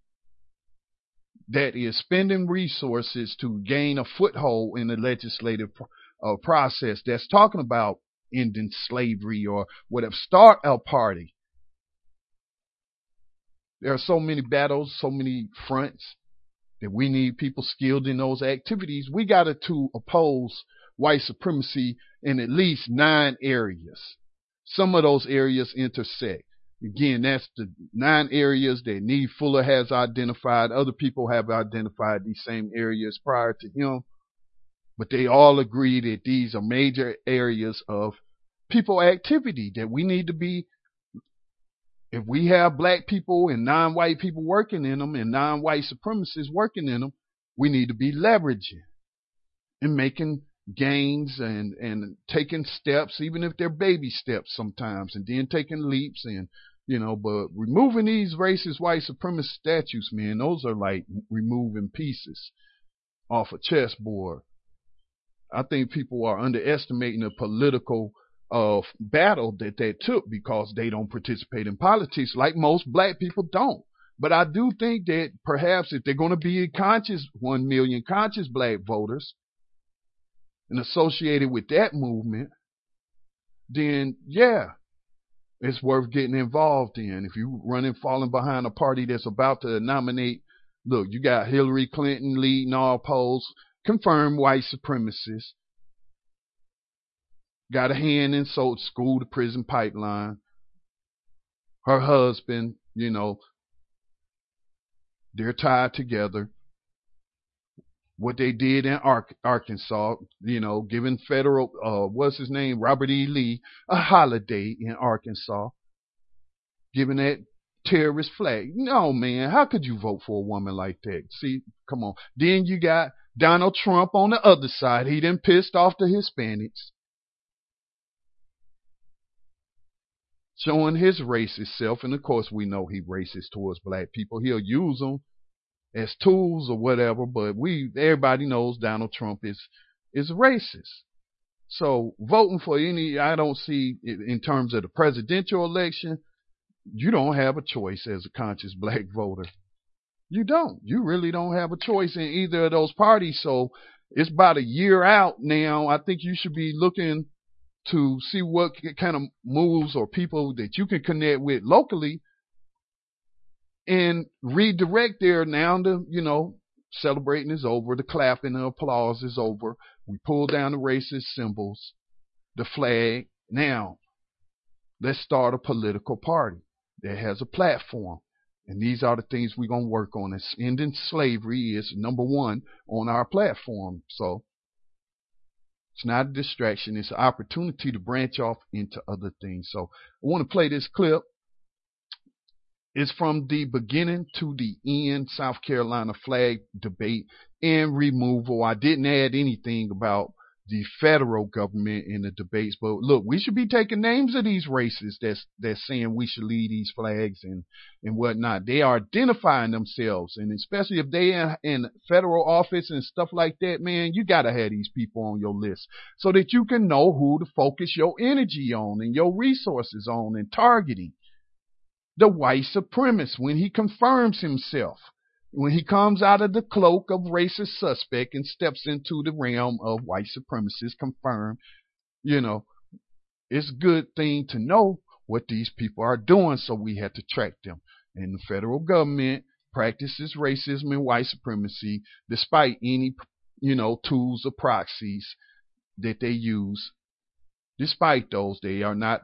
that is spending resources to gain a foothold in the legislative uh, process that's talking about ending slavery or whatever. Start a party. There are so many battles, so many fronts that we need people skilled in those activities. We got to oppose white supremacy in at least nine areas. Some of those areas intersect. Again, that's the nine areas that Neely Fuller has identified. Other people have identified these same areas prior to him. But they all agree that these are major areas of people activity that we need to be if we have black people and non-white people working in them and non-white supremacists working in them, we need to be leveraging and making gains and and taking steps, even if they're baby steps sometimes, and then taking leaps and you know, but removing these racist white supremacist statues, man, those are like removing pieces off a chessboard. I think people are underestimating the political of battle that they took because they don't participate in politics like most black people don't. But I do think that perhaps if they're going to be a conscious, one million conscious black voters and associated with that movement, then yeah, it's worth getting involved in. If you're running falling behind a party that's about to nominate, look, you got Hillary Clinton leading all polls, confirmed white supremacists got a hand in so school to prison pipeline. Her husband, you know, they're tied together. What they did in Arkansas, you know, giving federal, uh, what's his name, Robert E. Lee, a holiday in Arkansas, giving that terrorist flag. No, man, how could you vote for a woman like that? See, come on. Then you got Donald Trump on the other side. He done pissed off the Hispanics. Showing his racist self. And of course, we know he racist towards black people. He'll use them as tools or whatever. But we, everybody knows Donald Trump is is racist. So voting for any, I don't see in terms of the presidential election, you don't have a choice as a conscious black voter. You don't. You really don't have a choice in either of those parties. So it's about a year out now. I think you should be looking to see what kind of moves or people that you can connect with locally and redirect there now to, you know, celebrating is over, the clapping and applause is over. We pull down the racist symbols, the flag. Now, let's start a political party that has a platform. And these are the things we're going to work on. Ending slavery is number one on our platform. So it's not a distraction. It's an opportunity to branch off into other things. So I want to play this clip. It's from the beginning to the end South Carolina flag debate and removal. I didn't add anything about the federal government in the debates. But look, we should be taking names of these races that's that's saying we should lead these flags and and whatnot. They are identifying themselves, and especially if they in, in federal office and stuff like that, man, you gotta have these people on your list so that you can know who to focus your energy on and your resources on and targeting. The white supremacist when he confirms himself when he comes out of the cloak of racist suspect and steps into the realm of white supremacists confirmed, you know, it's a good thing to know what these people are doing, so we had to track them. And the federal government practices racism and white supremacy despite any, you know, tools or proxies that they use. Despite those, they are not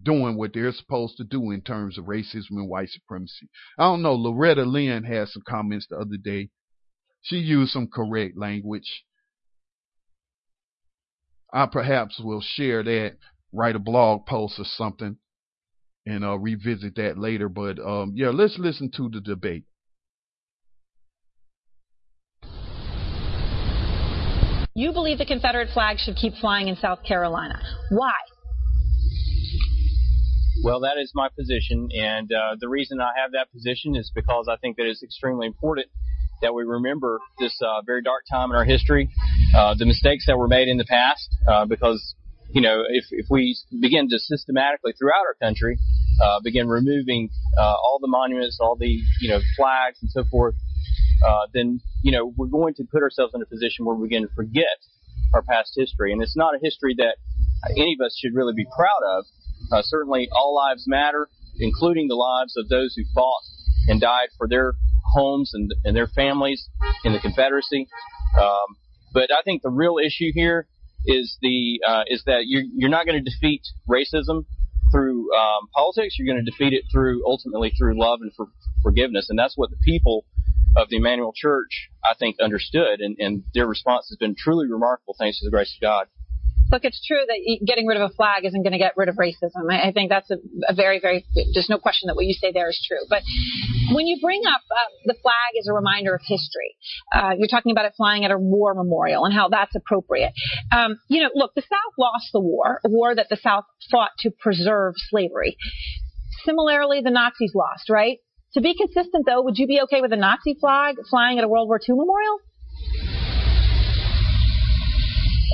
doing what they're supposed to do in terms of racism and white supremacy. I don't know. Loretta Lynch had some comments the other day. She used some correct language. I perhaps will share that, write a blog post or something, and uh, revisit that later. But um, yeah, let's listen to the debate. You believe the Confederate flag should keep flying in South Carolina. Why? Well, that is my position, and uh, the reason I have that position is because I think that it's extremely important that we remember this uh, very dark time in our history, uh, the mistakes that were made in the past, uh, because you know if if we begin to systematically throughout our country uh, begin removing uh, all the monuments, all the you know flags and so forth, uh, then you know we're going to put ourselves in a position where we begin to forget our past history, and it's not a history that any of us should really be proud of. Uh, certainly, all lives matter, including the lives of those who fought and died for their homes and, and their families in the Confederacy. Um, but I think the real issue here is the uh, is that you're you're not going to defeat racism through um, politics. You're going to defeat it through ultimately through love and for, forgiveness, and that's what the people of the Emanuel Church I think understood, and, and their response has been truly remarkable, thanks to the grace of God look, it's true that getting rid of a flag isn't going to get rid of racism. I, I think that's a, a, very, very, there's no question that what you say there is true. But when you bring up uh, the flag as a reminder of history, uh, you're talking about it flying at a war memorial and how that's appropriate. Um, you know, look, the South lost the war, a war that the South fought to preserve slavery. Similarly, the Nazis lost, right? To be consistent, though, would you be okay with a Nazi flag flying at a World War II memorial?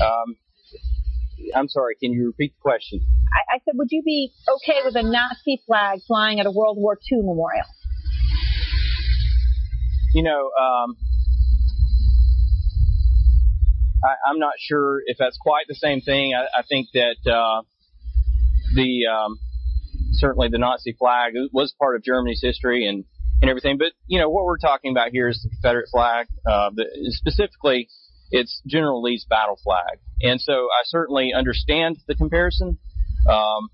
Um, I'm sorry, can you repeat the question? I, I said, would you be okay with a Nazi flag flying at a World War II memorial? You know, um, I, am not sure if that's quite the same thing. I, I think that uh, the um, certainly the Nazi flag was part of Germany's history and and everything. But you know what we're talking about here is the Confederate flag, uh, the, specifically it's General Lee's battle flag. And so I certainly understand the comparison. Um,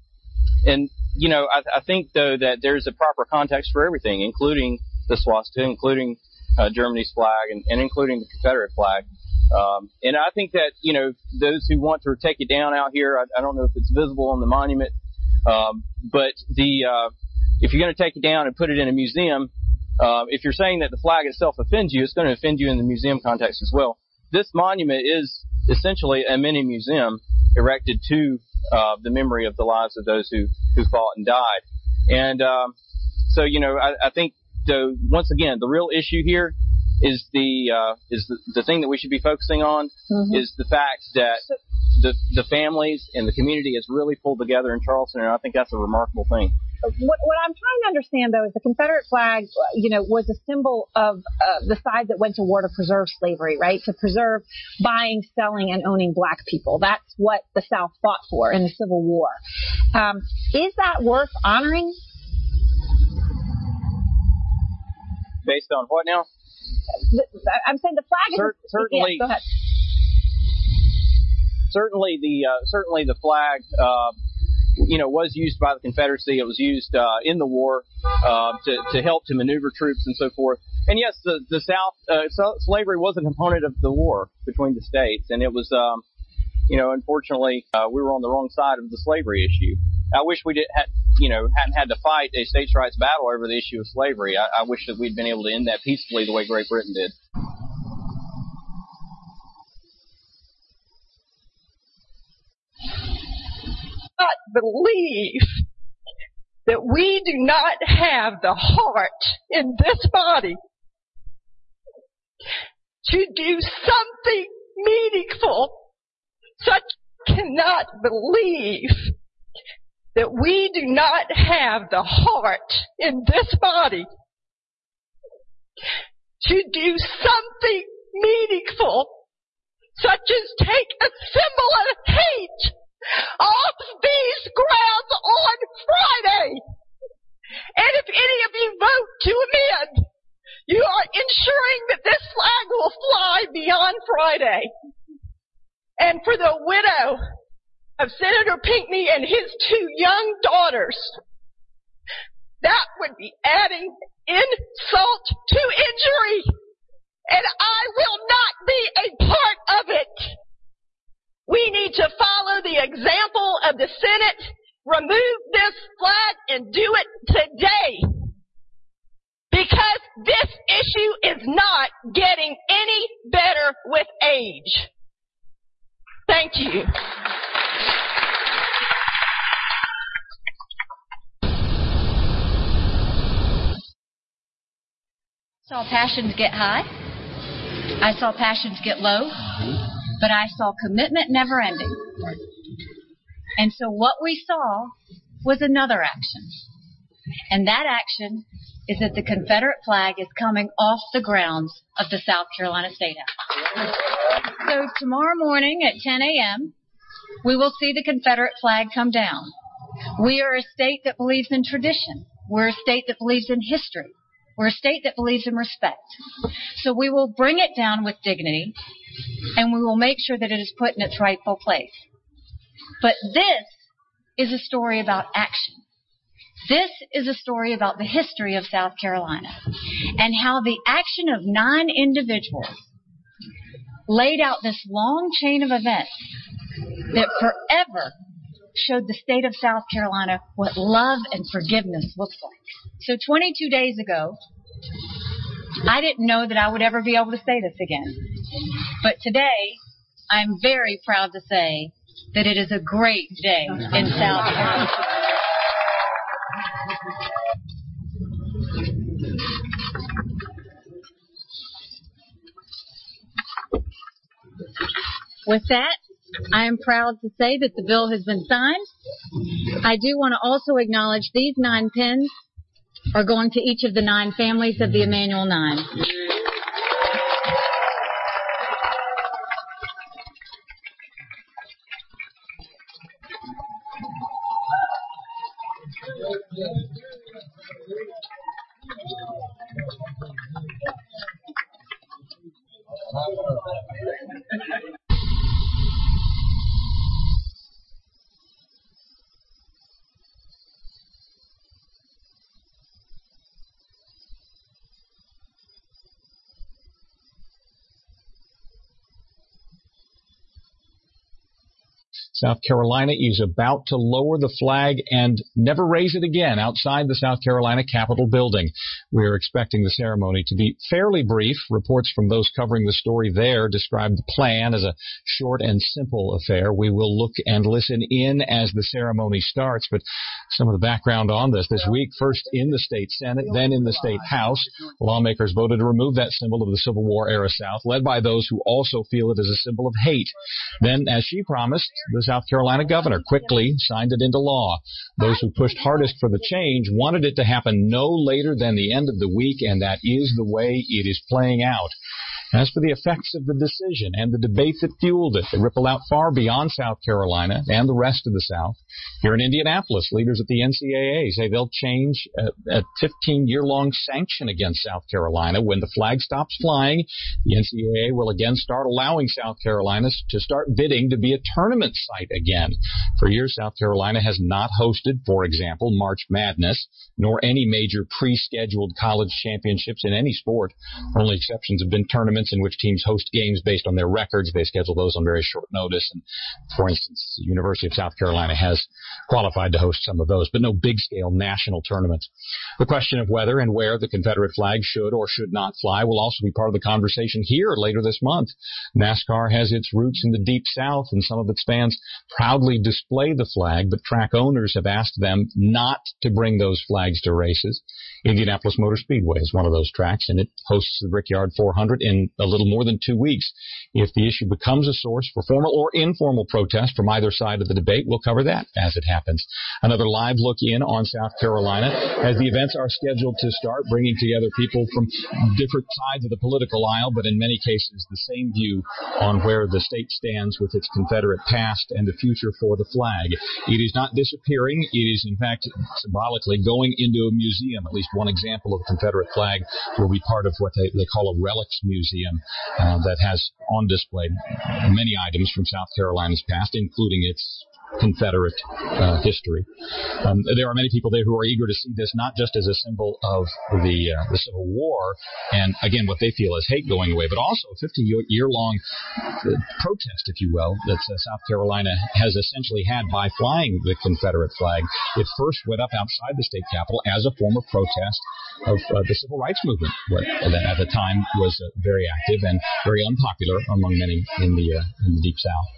and, you know, I, I, think, though, that there's a proper context for everything, including the swastika, including uh, Germany's flag, and, and, including the Confederate flag. Um, and I think that, you know, those who want to take it down out here, I, I don't know if it's visible on the monument, um, but the uh, if you're going to take it down and put it in a museum, uh, if you're saying that the flag itself offends you, it's going to offend you in the museum context as well this monument is essentially a mini museum erected to uh, the memory of the lives of those who, who fought and died. And um, so, you know, I, I think the, once again, the real issue here is the uh, is the, the thing that we should be focusing on mm-hmm. is the fact that the the families and the community has really pulled together in Charleston, and I think that's a remarkable thing. What, what I'm trying to understand though is the Confederate flag, you know, was a symbol of uh, the side that went to war to preserve slavery, right? To preserve buying, selling, and owning black people. That's what the South fought for in the Civil War. Um, is that worth honoring? Based on what now? The, I'm saying the flag Cer- is certainly- Yeah, go ahead. certainly the uh, certainly the flag uh, you know was used by the Confederacy. It was used uh, in the war uh, to to help to maneuver troops and so forth. And yes, the the South uh, so slavery was a component of the war between the states, and it was um, you know unfortunately uh, we were on the wrong side of the slavery issue. I wish we did had you know hadn't had to fight a states' rights battle over the issue of slavery. I, I wish that we'd been able to end that peacefully the way Great Britain did. Not believe that we do not have the heart in this body to do something meaningful. Such cannot believe that we do not have the heart in this body to do something meaningful, such as take a symbol of hate off these grounds on Friday. And if any of you vote to amend, you are ensuring that this flag will fly beyond Friday. And for the widow of Senator Pinckney and his two young daughters, that would be adding insult to injury. And I will not be a part of it. We need to follow the example of the Senate, remove this flag and do it today. Because this issue is not getting any better with age. Thank you. I saw passions get high. I saw passions get low. But I saw commitment never ending. And so what we saw was another action. And that action is that the Confederate flag is coming off the grounds of the South Carolina State House. So tomorrow morning at 10 a.m., we will see the Confederate flag come down. We are a state that believes in tradition. We're a state that believes in history. We're a state that believes in respect. So we will bring it down with dignity and we will make sure that it is put in its rightful place. But this is a story about action. This is a story about the history of South Carolina and how the action of nine individuals laid out this long chain of events that forever showed the state of South Carolina what love and forgiveness looks like. So 22 days ago, I didn't know that I would ever be able to say this again. But today, I'm very proud to say that it is a great day in South Carolina. With that, I am proud to say that the bill has been signed. I do want to also acknowledge these nine pins are going to each of the nine families of the Emanuel Nine. South Carolina is about to lower the flag and never raise it again outside the South Carolina Capitol building. We're expecting the ceremony to be fairly brief. Reports from those covering the story there describe the plan as a short and simple affair. We will look and listen in as the ceremony starts, but some of the background on this this week, first in the state Senate, then in the state House, lawmakers voted to remove that symbol of the Civil War era South, led by those who also feel it as a symbol of hate. Then, as she promised, the South Carolina governor quickly signed it into law. Those who pushed hardest for the change wanted it to happen no later than the end of the week, and that is the way it is playing out. As for the effects of the decision and the debate that fueled it, they ripple out far beyond South Carolina and the rest of the South. Here in Indianapolis, leaders at the NCAA say they'll change a, a 15 year long sanction against South Carolina. When the flag stops flying, the NCAA will again start allowing South Carolina to start bidding to be a tournament site again. For years, South Carolina has not hosted, for example, March Madness, nor any major pre scheduled college championships in any sport. Only exceptions have been tournaments in which teams host games based on their records. They schedule those on very short notice. And for instance, the University of South Carolina has qualified to host some of those, but no big scale national tournaments. The question of whether and where the Confederate flag should or should not fly will also be part of the conversation here later this month. NASCAR has its roots in the deep south and some of its fans proudly display the flag, but track owners have asked them not to bring those flags to races. Indianapolis Motor Speedway is one of those tracks and it hosts the Brickyard 400 in a little more than two weeks. If the issue becomes a source for formal or informal protest from either side of the debate, we'll cover that as it happens. Another live look in on South Carolina as the events are scheduled to start, bringing together people from different sides of the political aisle, but in many cases the same view on where the state stands with its Confederate past and the future for the flag. It is not disappearing. It is, in fact, symbolically going into a museum. At least one example of the Confederate flag will be part of what they, they call a relics museum uh, that has on display many items from South Carolina's past, including its Confederate uh, history. Um, there are many people there who are eager to see this not just as a symbol of the uh, the Civil War and again what they feel is hate going away, but also a 50 year long uh, protest, if you will, that uh, South Carolina has essentially had by flying the Confederate flag. It first went up outside the state capitol as a form of protest of uh, the civil rights movement, that at the time was uh, very active and very unpopular among many in the in the deep South.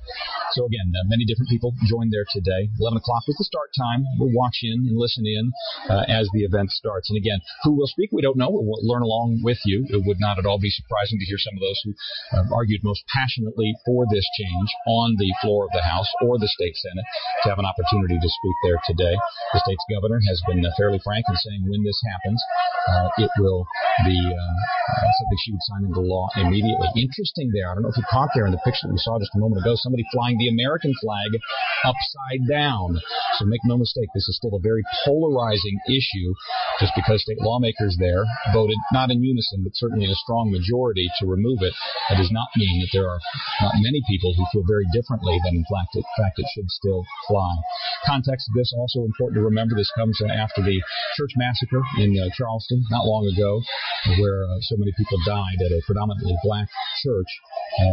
So again, many different people joined there today. 11 o'clock is the start time. We'll watch in and listen in uh, as the event starts. And again, who will speak, we don't know. We'll learn along with you. It would not at all be surprising to hear some of those who uh, argued most passionately for this change on the floor of the House or the state Senate to have an opportunity to speak there today. The state's governor has been uh, fairly frank in saying when this happens, uh, it will be uh, something she would sign into law immediately. Interesting there. I don't know if you caught there in the picture that we saw just a moment ago, somebody flying the American flag upside down. So make no mistake, this is still a very polarizing issue. Just because state lawmakers there voted not in unison, but certainly in a strong majority to remove it, that does not mean that there are not many people who feel very differently than in fact it, in fact it should still fly. Context of this also important to remember. This comes after the church massacre in uh, Charleston not long ago, where uh, so many people died at a predominantly black church,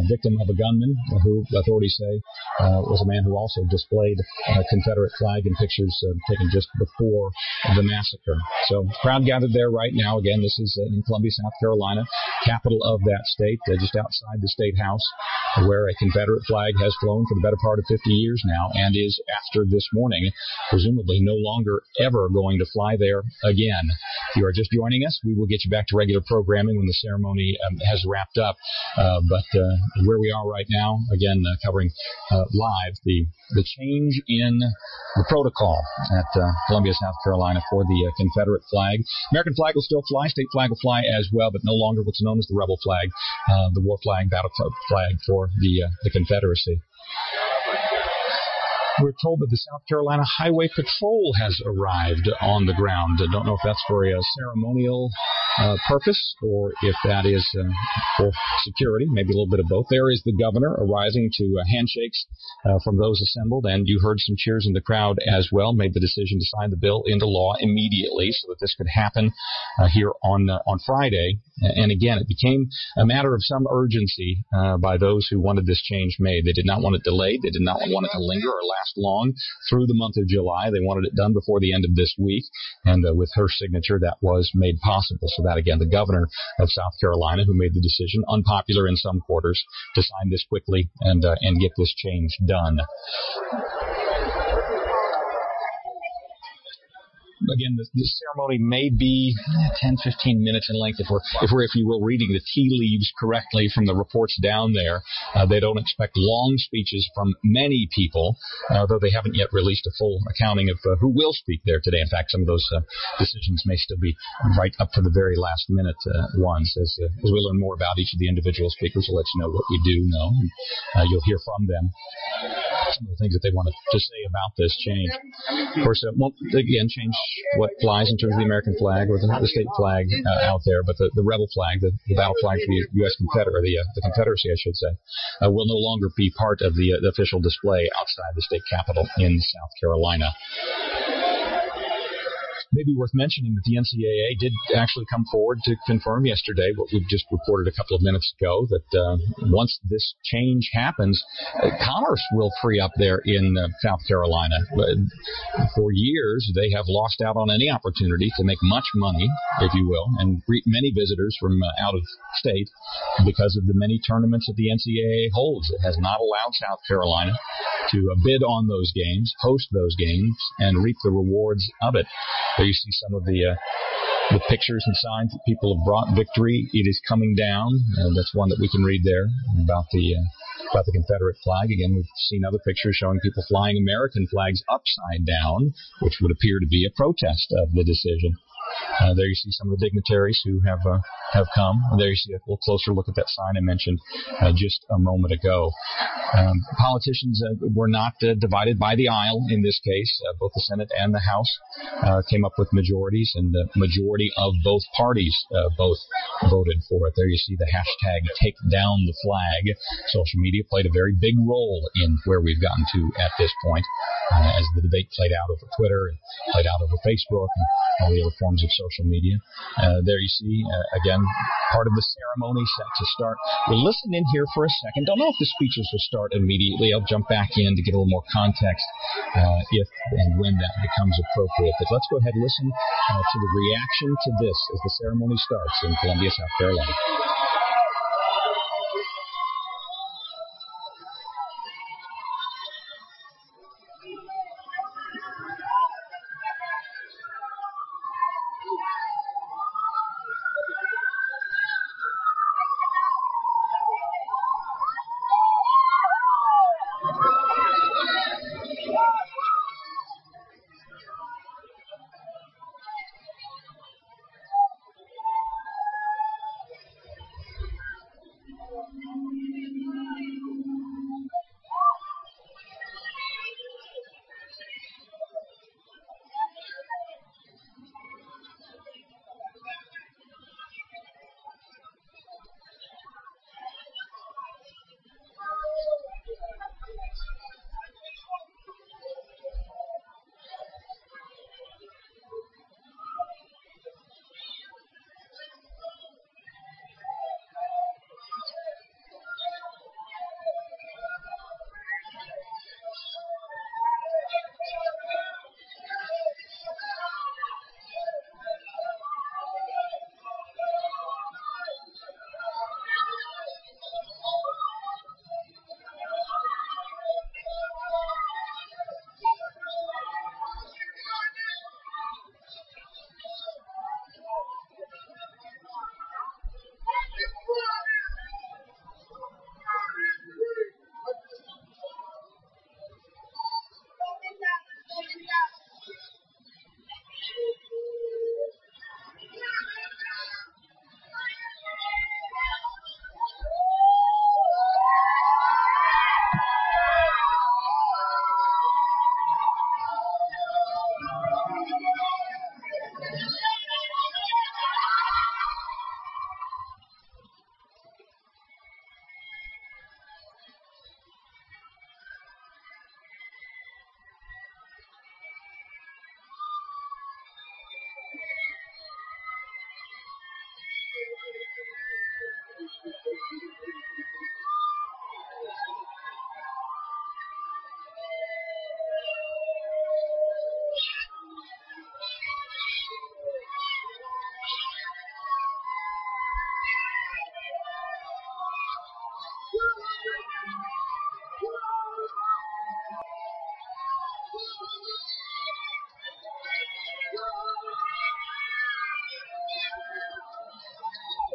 victim of a gunman who authorities say uh, was a man who also displayed a Confederate flag in pictures uh, taken just before the massacre. So, crowd gathered there right now. Again, this is uh, in Columbia, South Carolina, capital of that state, just outside the state house, where a Confederate flag has flown for the better part of 50 years now and is, after this morning, presumably no longer ever going to fly there again. If you are just joining us, we will get you back to regular programming when the ceremony um, has wrapped up. Uh, but uh, where we are right now, again, uh, covering uh, live the the change in the protocol at uh, Columbia, South Carolina for the uh, Confederate flag. American flag will still fly, state flag will fly as well, but no longer what's known as the rebel flag, the war flag, battle flag for the the Confederacy. We're told that the South Carolina Highway Patrol has arrived on the ground. I don't know if that's for a ceremonial uh, purpose or if that is uh, for security, maybe a little bit of both. There is the governor arising to uh, handshakes uh, from those assembled, and you heard some cheers in the crowd as well. Made the decision to sign the bill into law immediately so that this could happen uh, here on uh, on Friday And again, it became a matter of some urgency uh, by those who wanted this change made. They did not want it delayed. They did not want it to linger or last long through the month of July. They wanted it done before the end of this week. And uh, with her signature, that was made possible. So that again, the governor of South Carolina, who made the decision, unpopular in some quarters, to sign this quickly and uh, and get this change done again, the, the, ceremony may be 10, 15 minutes in length if we're, if we're, if you will, reading the tea leaves correctly from the reports down there. Uh, they don't expect long speeches from many people, uh, though they haven't yet released a full accounting of uh, who will speak there today. In fact, some of those uh, decisions may still be right up to the very last minute uh, ones. As, uh, as we learn more about each of the individual speakers, we'll let you know what we do know, and you'll hear from them some of the things that they want to say about this change. Of course, it won't again change what flies in terms of the American flag or the, the state flag uh, out there, but the, the rebel flag, the, the battle flag for the U.S. Confederate, the, uh, the Confederacy, I should say, uh, will no longer be part of the, uh, the official display outside the state capitol in South Carolina maybe worth mentioning that the NCAA did actually come forward to confirm yesterday what we've just reported a couple of minutes ago that uh, once this change happens, uh, commerce will free up there in uh, South Carolina. But for years, they have lost out on any opportunity to make much money, if you will, and greet many visitors from uh, out of state because of the many tournaments that the NCAA holds. It has not allowed South Carolina to uh, bid on those games, host those games, and reap the rewards of it. There you see some of the uh, the pictures and signs that people have brought victory. It is coming down. and that's one that we can read there about the uh, about the Confederate flag. Again, we've seen other pictures showing people flying American flags upside down, which would appear to be a protest of the decision. Uh, there you see some of the dignitaries who have uh, have come. There you see a little closer look at that sign I mentioned uh, just a moment ago. Um, politicians uh, were not uh, divided by the aisle in this case. Uh, both the Senate and the House came up with majorities, and the majority of both parties both voted for it. There you see the hashtag Take Down the Flag. Social media played a very big role in where we've gotten to at this point, as the debate played out over Twitter and played out over Facebook and all the other forms of social media. there you see again part of the ceremony set to start. We'll listen in here for a second. Don't know if the speeches will start immediately. I'll jump back in to get a little more context uh, if and when that becomes appropriate. But let's go ahead and listen uh, to the reaction to this as the ceremony starts in Columbia, South Carolina.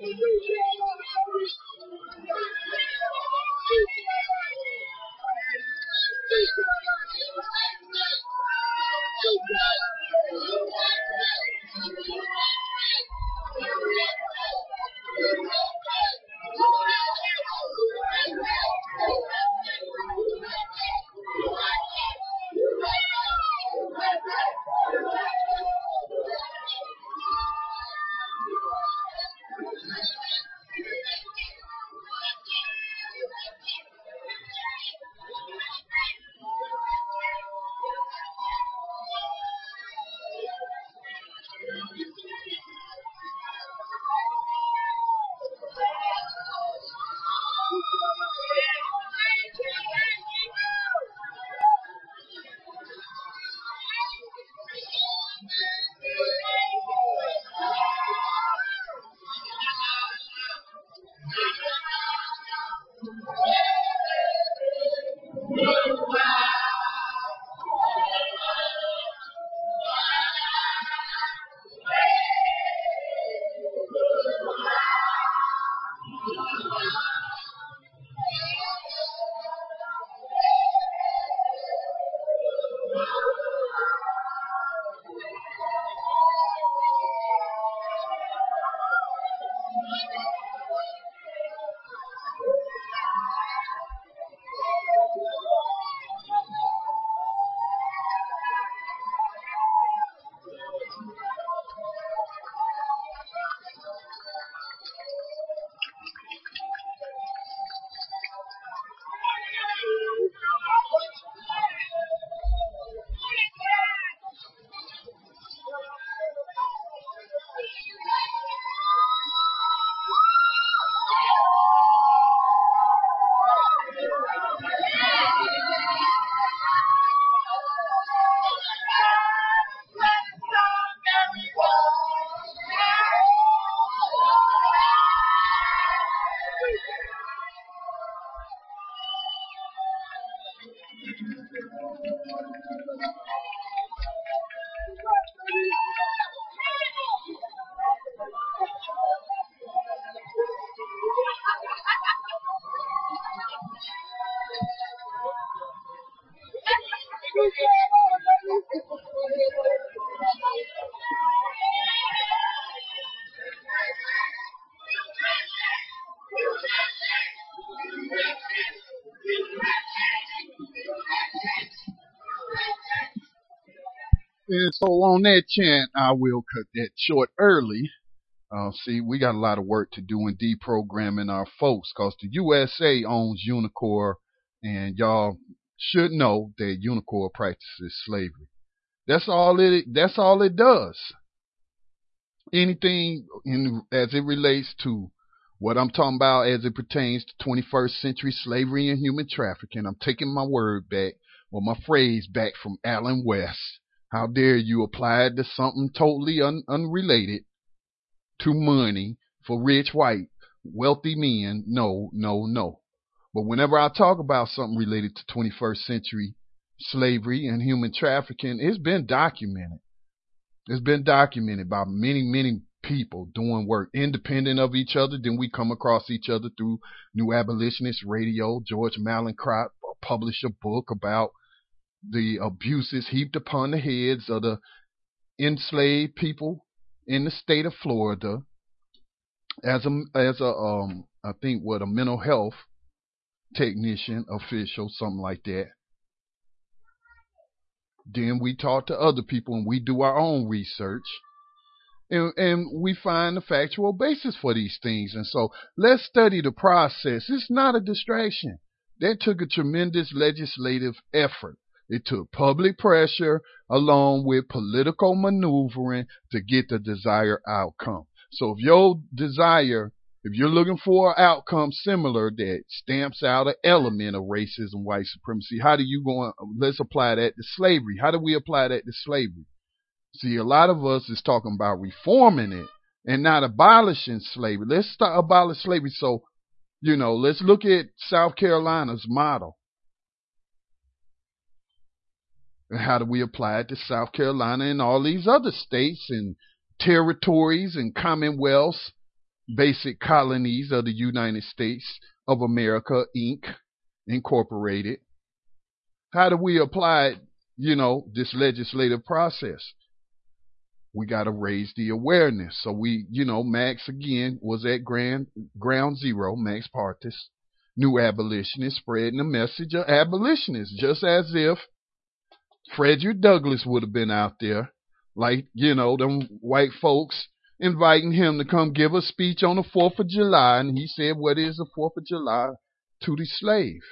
And so on that chant, I will cut that short early. Uh, see, we got a lot of work to do in deprogramming our folks because the USA owns Unicor, and y'all should know that Unicor practices slavery. That's all it. That's all it does. Anything in as it relates to what I'm talking about as it pertains to 21st century slavery and human trafficking. I'm taking my word back or my phrase back from Allen West. How dare you apply it to something totally un- unrelated to money for rich white wealthy men? No, no, no. But whenever I talk about something related to 21st century slavery and human trafficking, it's been documented. It's been documented by many, many people doing work independent of each other. Then we come across each other through New Abolitionist Radio. George Mallinckrodt uh, published a book about the abuses heaped upon the heads of the enslaved people in the state of Florida as a as a um I think what a mental health technician official something like that. Then we talk to other people and we do our own research and, and we find the factual basis for these things. And so let's study the process. It's not a distraction. That took a tremendous legislative effort it took public pressure along with political maneuvering to get the desired outcome. So if your desire, if you're looking for an outcome similar that stamps out an element of racism, white supremacy, how do you go? Let's apply that to slavery. How do we apply that to slavery? See, a lot of us is talking about reforming it and not abolishing slavery. Let's start abolish slavery. So You know, let's look at South Carolina's model. And how do we apply it to South Carolina and all these other states and territories and commonwealths, basic colonies of the United States of America, Inc., Incorporated? How do we apply, you know, this legislative process? We got to raise the awareness. So we, you know, Max again was at grand, ground zero, Max Partis, new abolitionist, spreading the message of abolitionists, just as if Frederick Douglass would have been out there, like, you know, them white folks inviting him to come give a speech on the 4th of July. And he said, What is the 4th of July to the slave?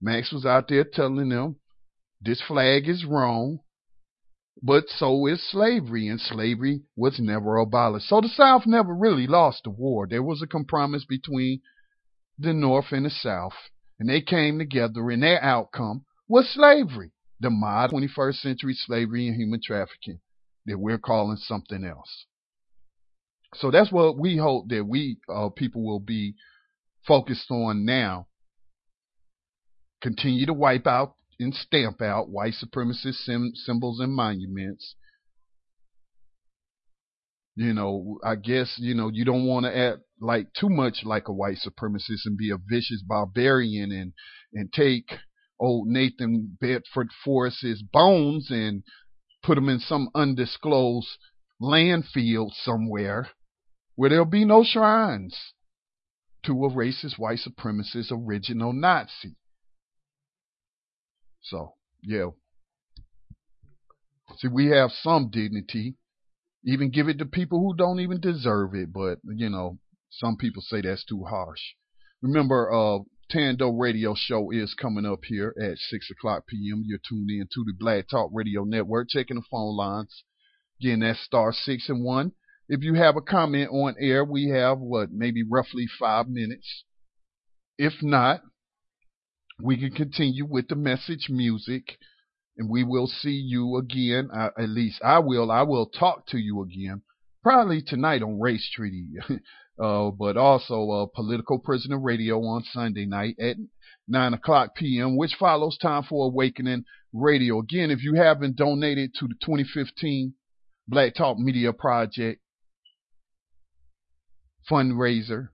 Max was out there telling them this flag is wrong, but so is slavery, and slavery was never abolished. So the South never really lost the war. There was a compromise between the North and the South, and they came together, and their outcome was slavery, the modern 21st century slavery and human trafficking that we're calling something else. So that's what we hope that we uh, people will be focused on now continue to wipe out and stamp out white supremacist sim- symbols and monuments. You know, I guess, you know, you don't want to act like too much like a white supremacist and be a vicious barbarian and, and take old Nathan Bedford Forrest's bones and put them in some undisclosed landfill somewhere where there'll be no shrines to a racist white supremacist original Nazi. So, yeah. See, we have some dignity. Even give it to people who don't even deserve it, but, you know, some people say that's too harsh. Remember, uh, Tando Radio Show is coming up here at 6 o'clock p.m. You're tuned in to the Black Talk Radio Network. Checking the phone lines. Again, that's star 6 and 1. If you have a comment on air, we have, what, maybe roughly five minutes. If not, we can continue with the message music and we will see you again. Uh, at least I will. I will talk to you again, probably tonight on Race Treaty, uh, but also uh, Political Prisoner Radio on Sunday night at 9 o'clock p.m., which follows Time for Awakening Radio. Again, if you haven't donated to the 2015 Black Talk Media Project fundraiser,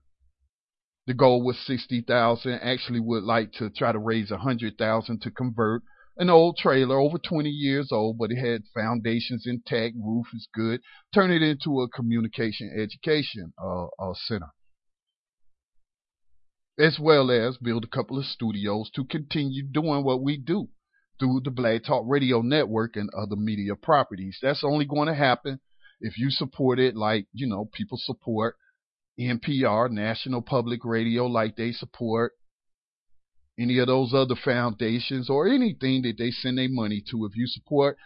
the goal was 60,000. Actually would like to try to raise 100,000 to convert an old trailer over 20 years old, but it had foundations intact, roof is good. Turn it into a communication education uh, uh, center. As well as build a couple of studios to continue doing what we do through the Black Talk Radio Network and other media properties. That's only going to happen if you support it like, you know, people support NPR, National Public Radio, like they support any of those other foundations or anything that they send their money to. If you support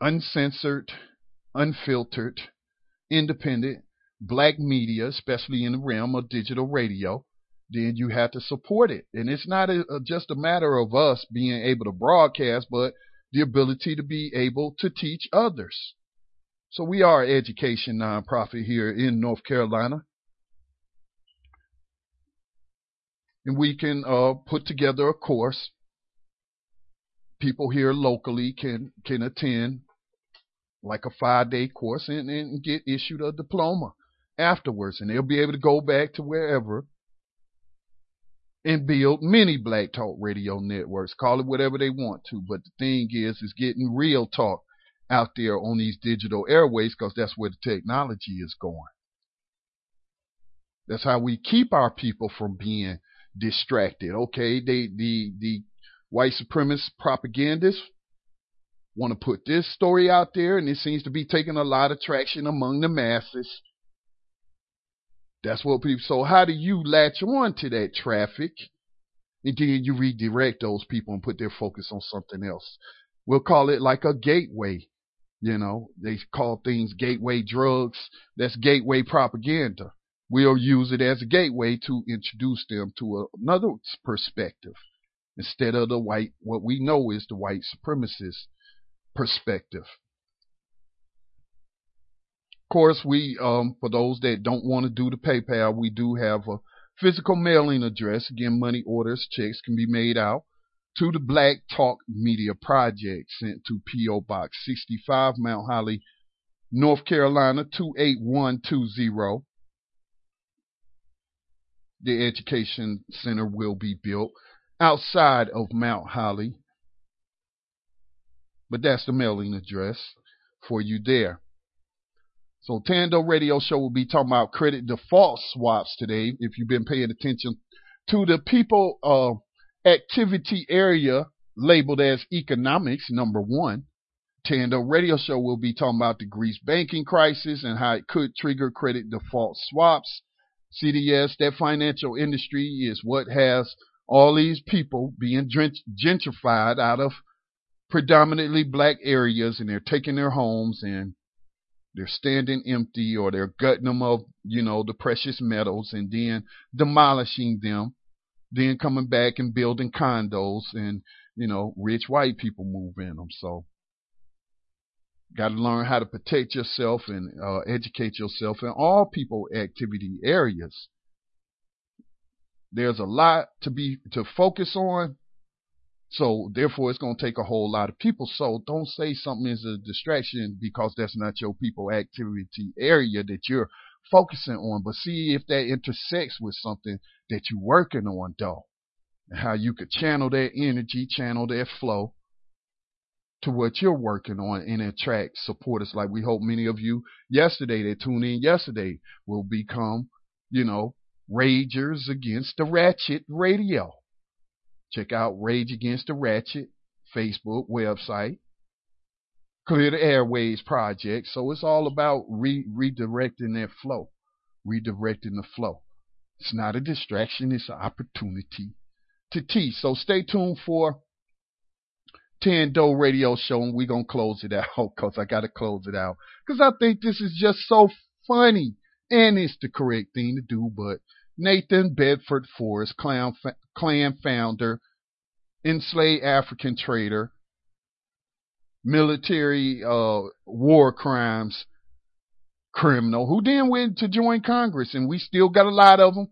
uncensored, unfiltered, independent black media, especially in the realm of digital radio, then you have to support it. And it's not a, a, just a matter of us being able to broadcast, but the ability to be able to teach others. So we are an education nonprofit here in North Carolina. And we can uh, put together a course. People here locally can can attend like a five day course and, and get issued a diploma afterwards. And they'll be able to go back to wherever and build many black talk radio networks. Call it whatever they want to. But the thing is, is getting real talk out there on these digital airways because that's where the technology is going. That's how we keep our people from being distracted. Okay, they the the white supremacist propagandists want to put this story out there, and it seems to be taking a lot of traction among the masses. That's what people. So how do you latch on to that traffic, and then you redirect those people and put their focus on something else? We'll call it like a gateway you know, they call things gateway drugs. That's gateway propaganda. We'll use it as a gateway to introduce them to another perspective instead of the white, what we know is the white supremacist perspective. Of course, we, um, for those that don't want to do the PayPal, we do have a Physical mailing address, again, money orders, checks can be made out to the Black Talk Media Project, sent to P.O. Box 65, Mount Holly, North Carolina 28120. The Education Center will be built outside of Mount Holly. But that's the mailing address for you there. So Tando Radio Show will be talking about credit default swaps today. If you've been paying attention to the people uh, activity area labeled as economics, number one. Tando Radio Show will be talking about the Greece banking crisis and how it could trigger credit default swaps. CDS, that financial industry is what has all these people being gentrified out of predominantly black areas and they're taking their homes and they're standing empty or they're gutting them of, you know, the precious metals and then demolishing them, then coming back and building condos and, you know, rich white people move in them. So, got to learn how to protect yourself and uh, educate yourself in all people activity areas. There's a lot to be to focus on, so therefore, it's going to take a whole lot of people. So don't say something is a distraction because that's not your people activity area that you're focusing on. But see if that intersects with something that you're working on, though, and how you could channel that energy, channel that flow to what you're working on and attract supporters. Like we hope many of you yesterday that tuned in yesterday will become, you know, ragers against the ratchet radio. Check out Rage Against the Ratchet Facebook website. Clear the Airways project. So it's all about re- redirecting that flow, redirecting the flow. It's not a distraction, it's an opportunity to teach. So stay tuned for Tando Radio Show, and we're going to close it out because I got to close it out. Because I think this is just so funny and it's the correct thing to do, but Nathan Bedford Forrest, Klan, Klan founder, enslaved African trader, military uh, war crimes criminal, who then went to join Congress, and we still got a lot of them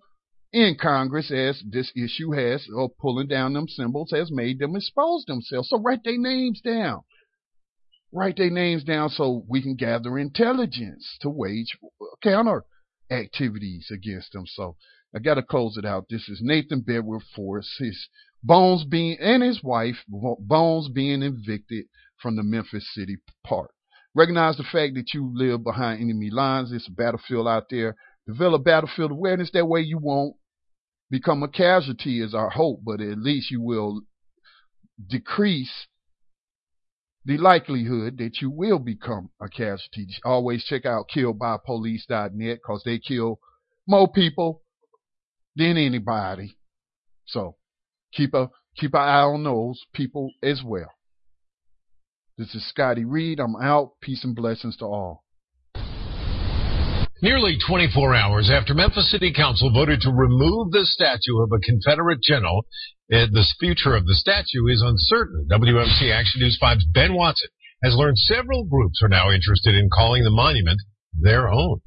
in Congress as this issue has, of pulling down them symbols, has made them expose themselves. So write their names down. Write their names down so we can gather intelligence to wage counter activities against them. So I got to close it out. This is Nathan Bedford Forrest, his Bones being and his wife Bones being evicted from the Memphis City Park. Recognize the fact that you live behind enemy lines. It's a battlefield out there. Develop battlefield awareness. That way you won't become a casualty is our hope, but at least you will decrease the likelihood that you will become a casualty. Always check out killedbypolice.net because they kill more people than anybody. So keep a keep an eye on those people as well. This is Scotty Reed. I'm out. Peace and blessings to all. Nearly 24 hours after Memphis City Council voted to remove the statue of a Confederate general, eh, the future of the statue is uncertain. WMC Action News 5's Ben Watson has learned several groups are now interested in calling the monument their own.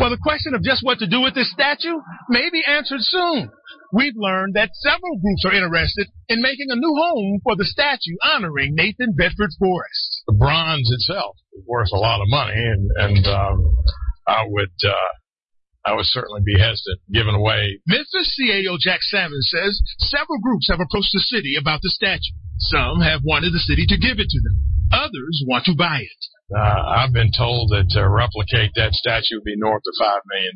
Well, the question of just what to do with this statue may be answered soon. We've learned that several groups are interested in making a new home for the statue honoring Nathan Bedford Forrest. The bronze itself is worth a lot of money, and and um, I would uh, I would certainly be hesitant giving away. Memphis CAO Jack Sammons says several groups have approached the city about the statue. Some have wanted the city to give it to them. Others want to buy it. Uh, I've been told that to replicate that statue would be north of $5 million.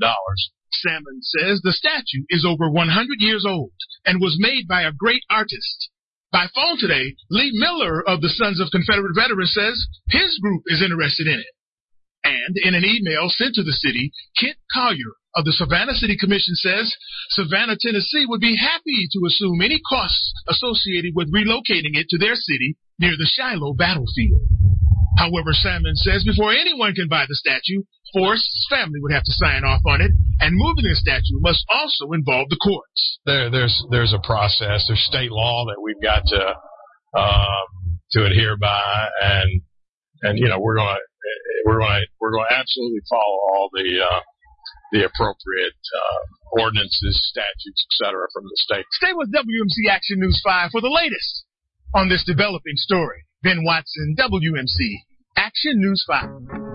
Sammons says the statue is over 100 years old and was made by a great artist. By phone today, Lee Miller of the Sons of Confederate Veterans says his group is interested in it. And in an email sent to the city, Kent Collier of the Savannah City Commission says Savannah, Tennessee would be happy to assume any costs associated with relocating it to their city near the Shiloh battlefield. However, Sammons says before anyone can buy the statue, Forrest's family would have to sign off on it, and moving the statue must also involve the courts. There, there's there's a process. There's state law that we've got to um, to adhere by, and and you know we're going to we're going to we're going to absolutely follow all the uh, the appropriate uh, ordinances, statutes, etc. from the state. Stay with WMC Action News 5 for the latest on this developing story. Ben Watson, WMC Action News 5.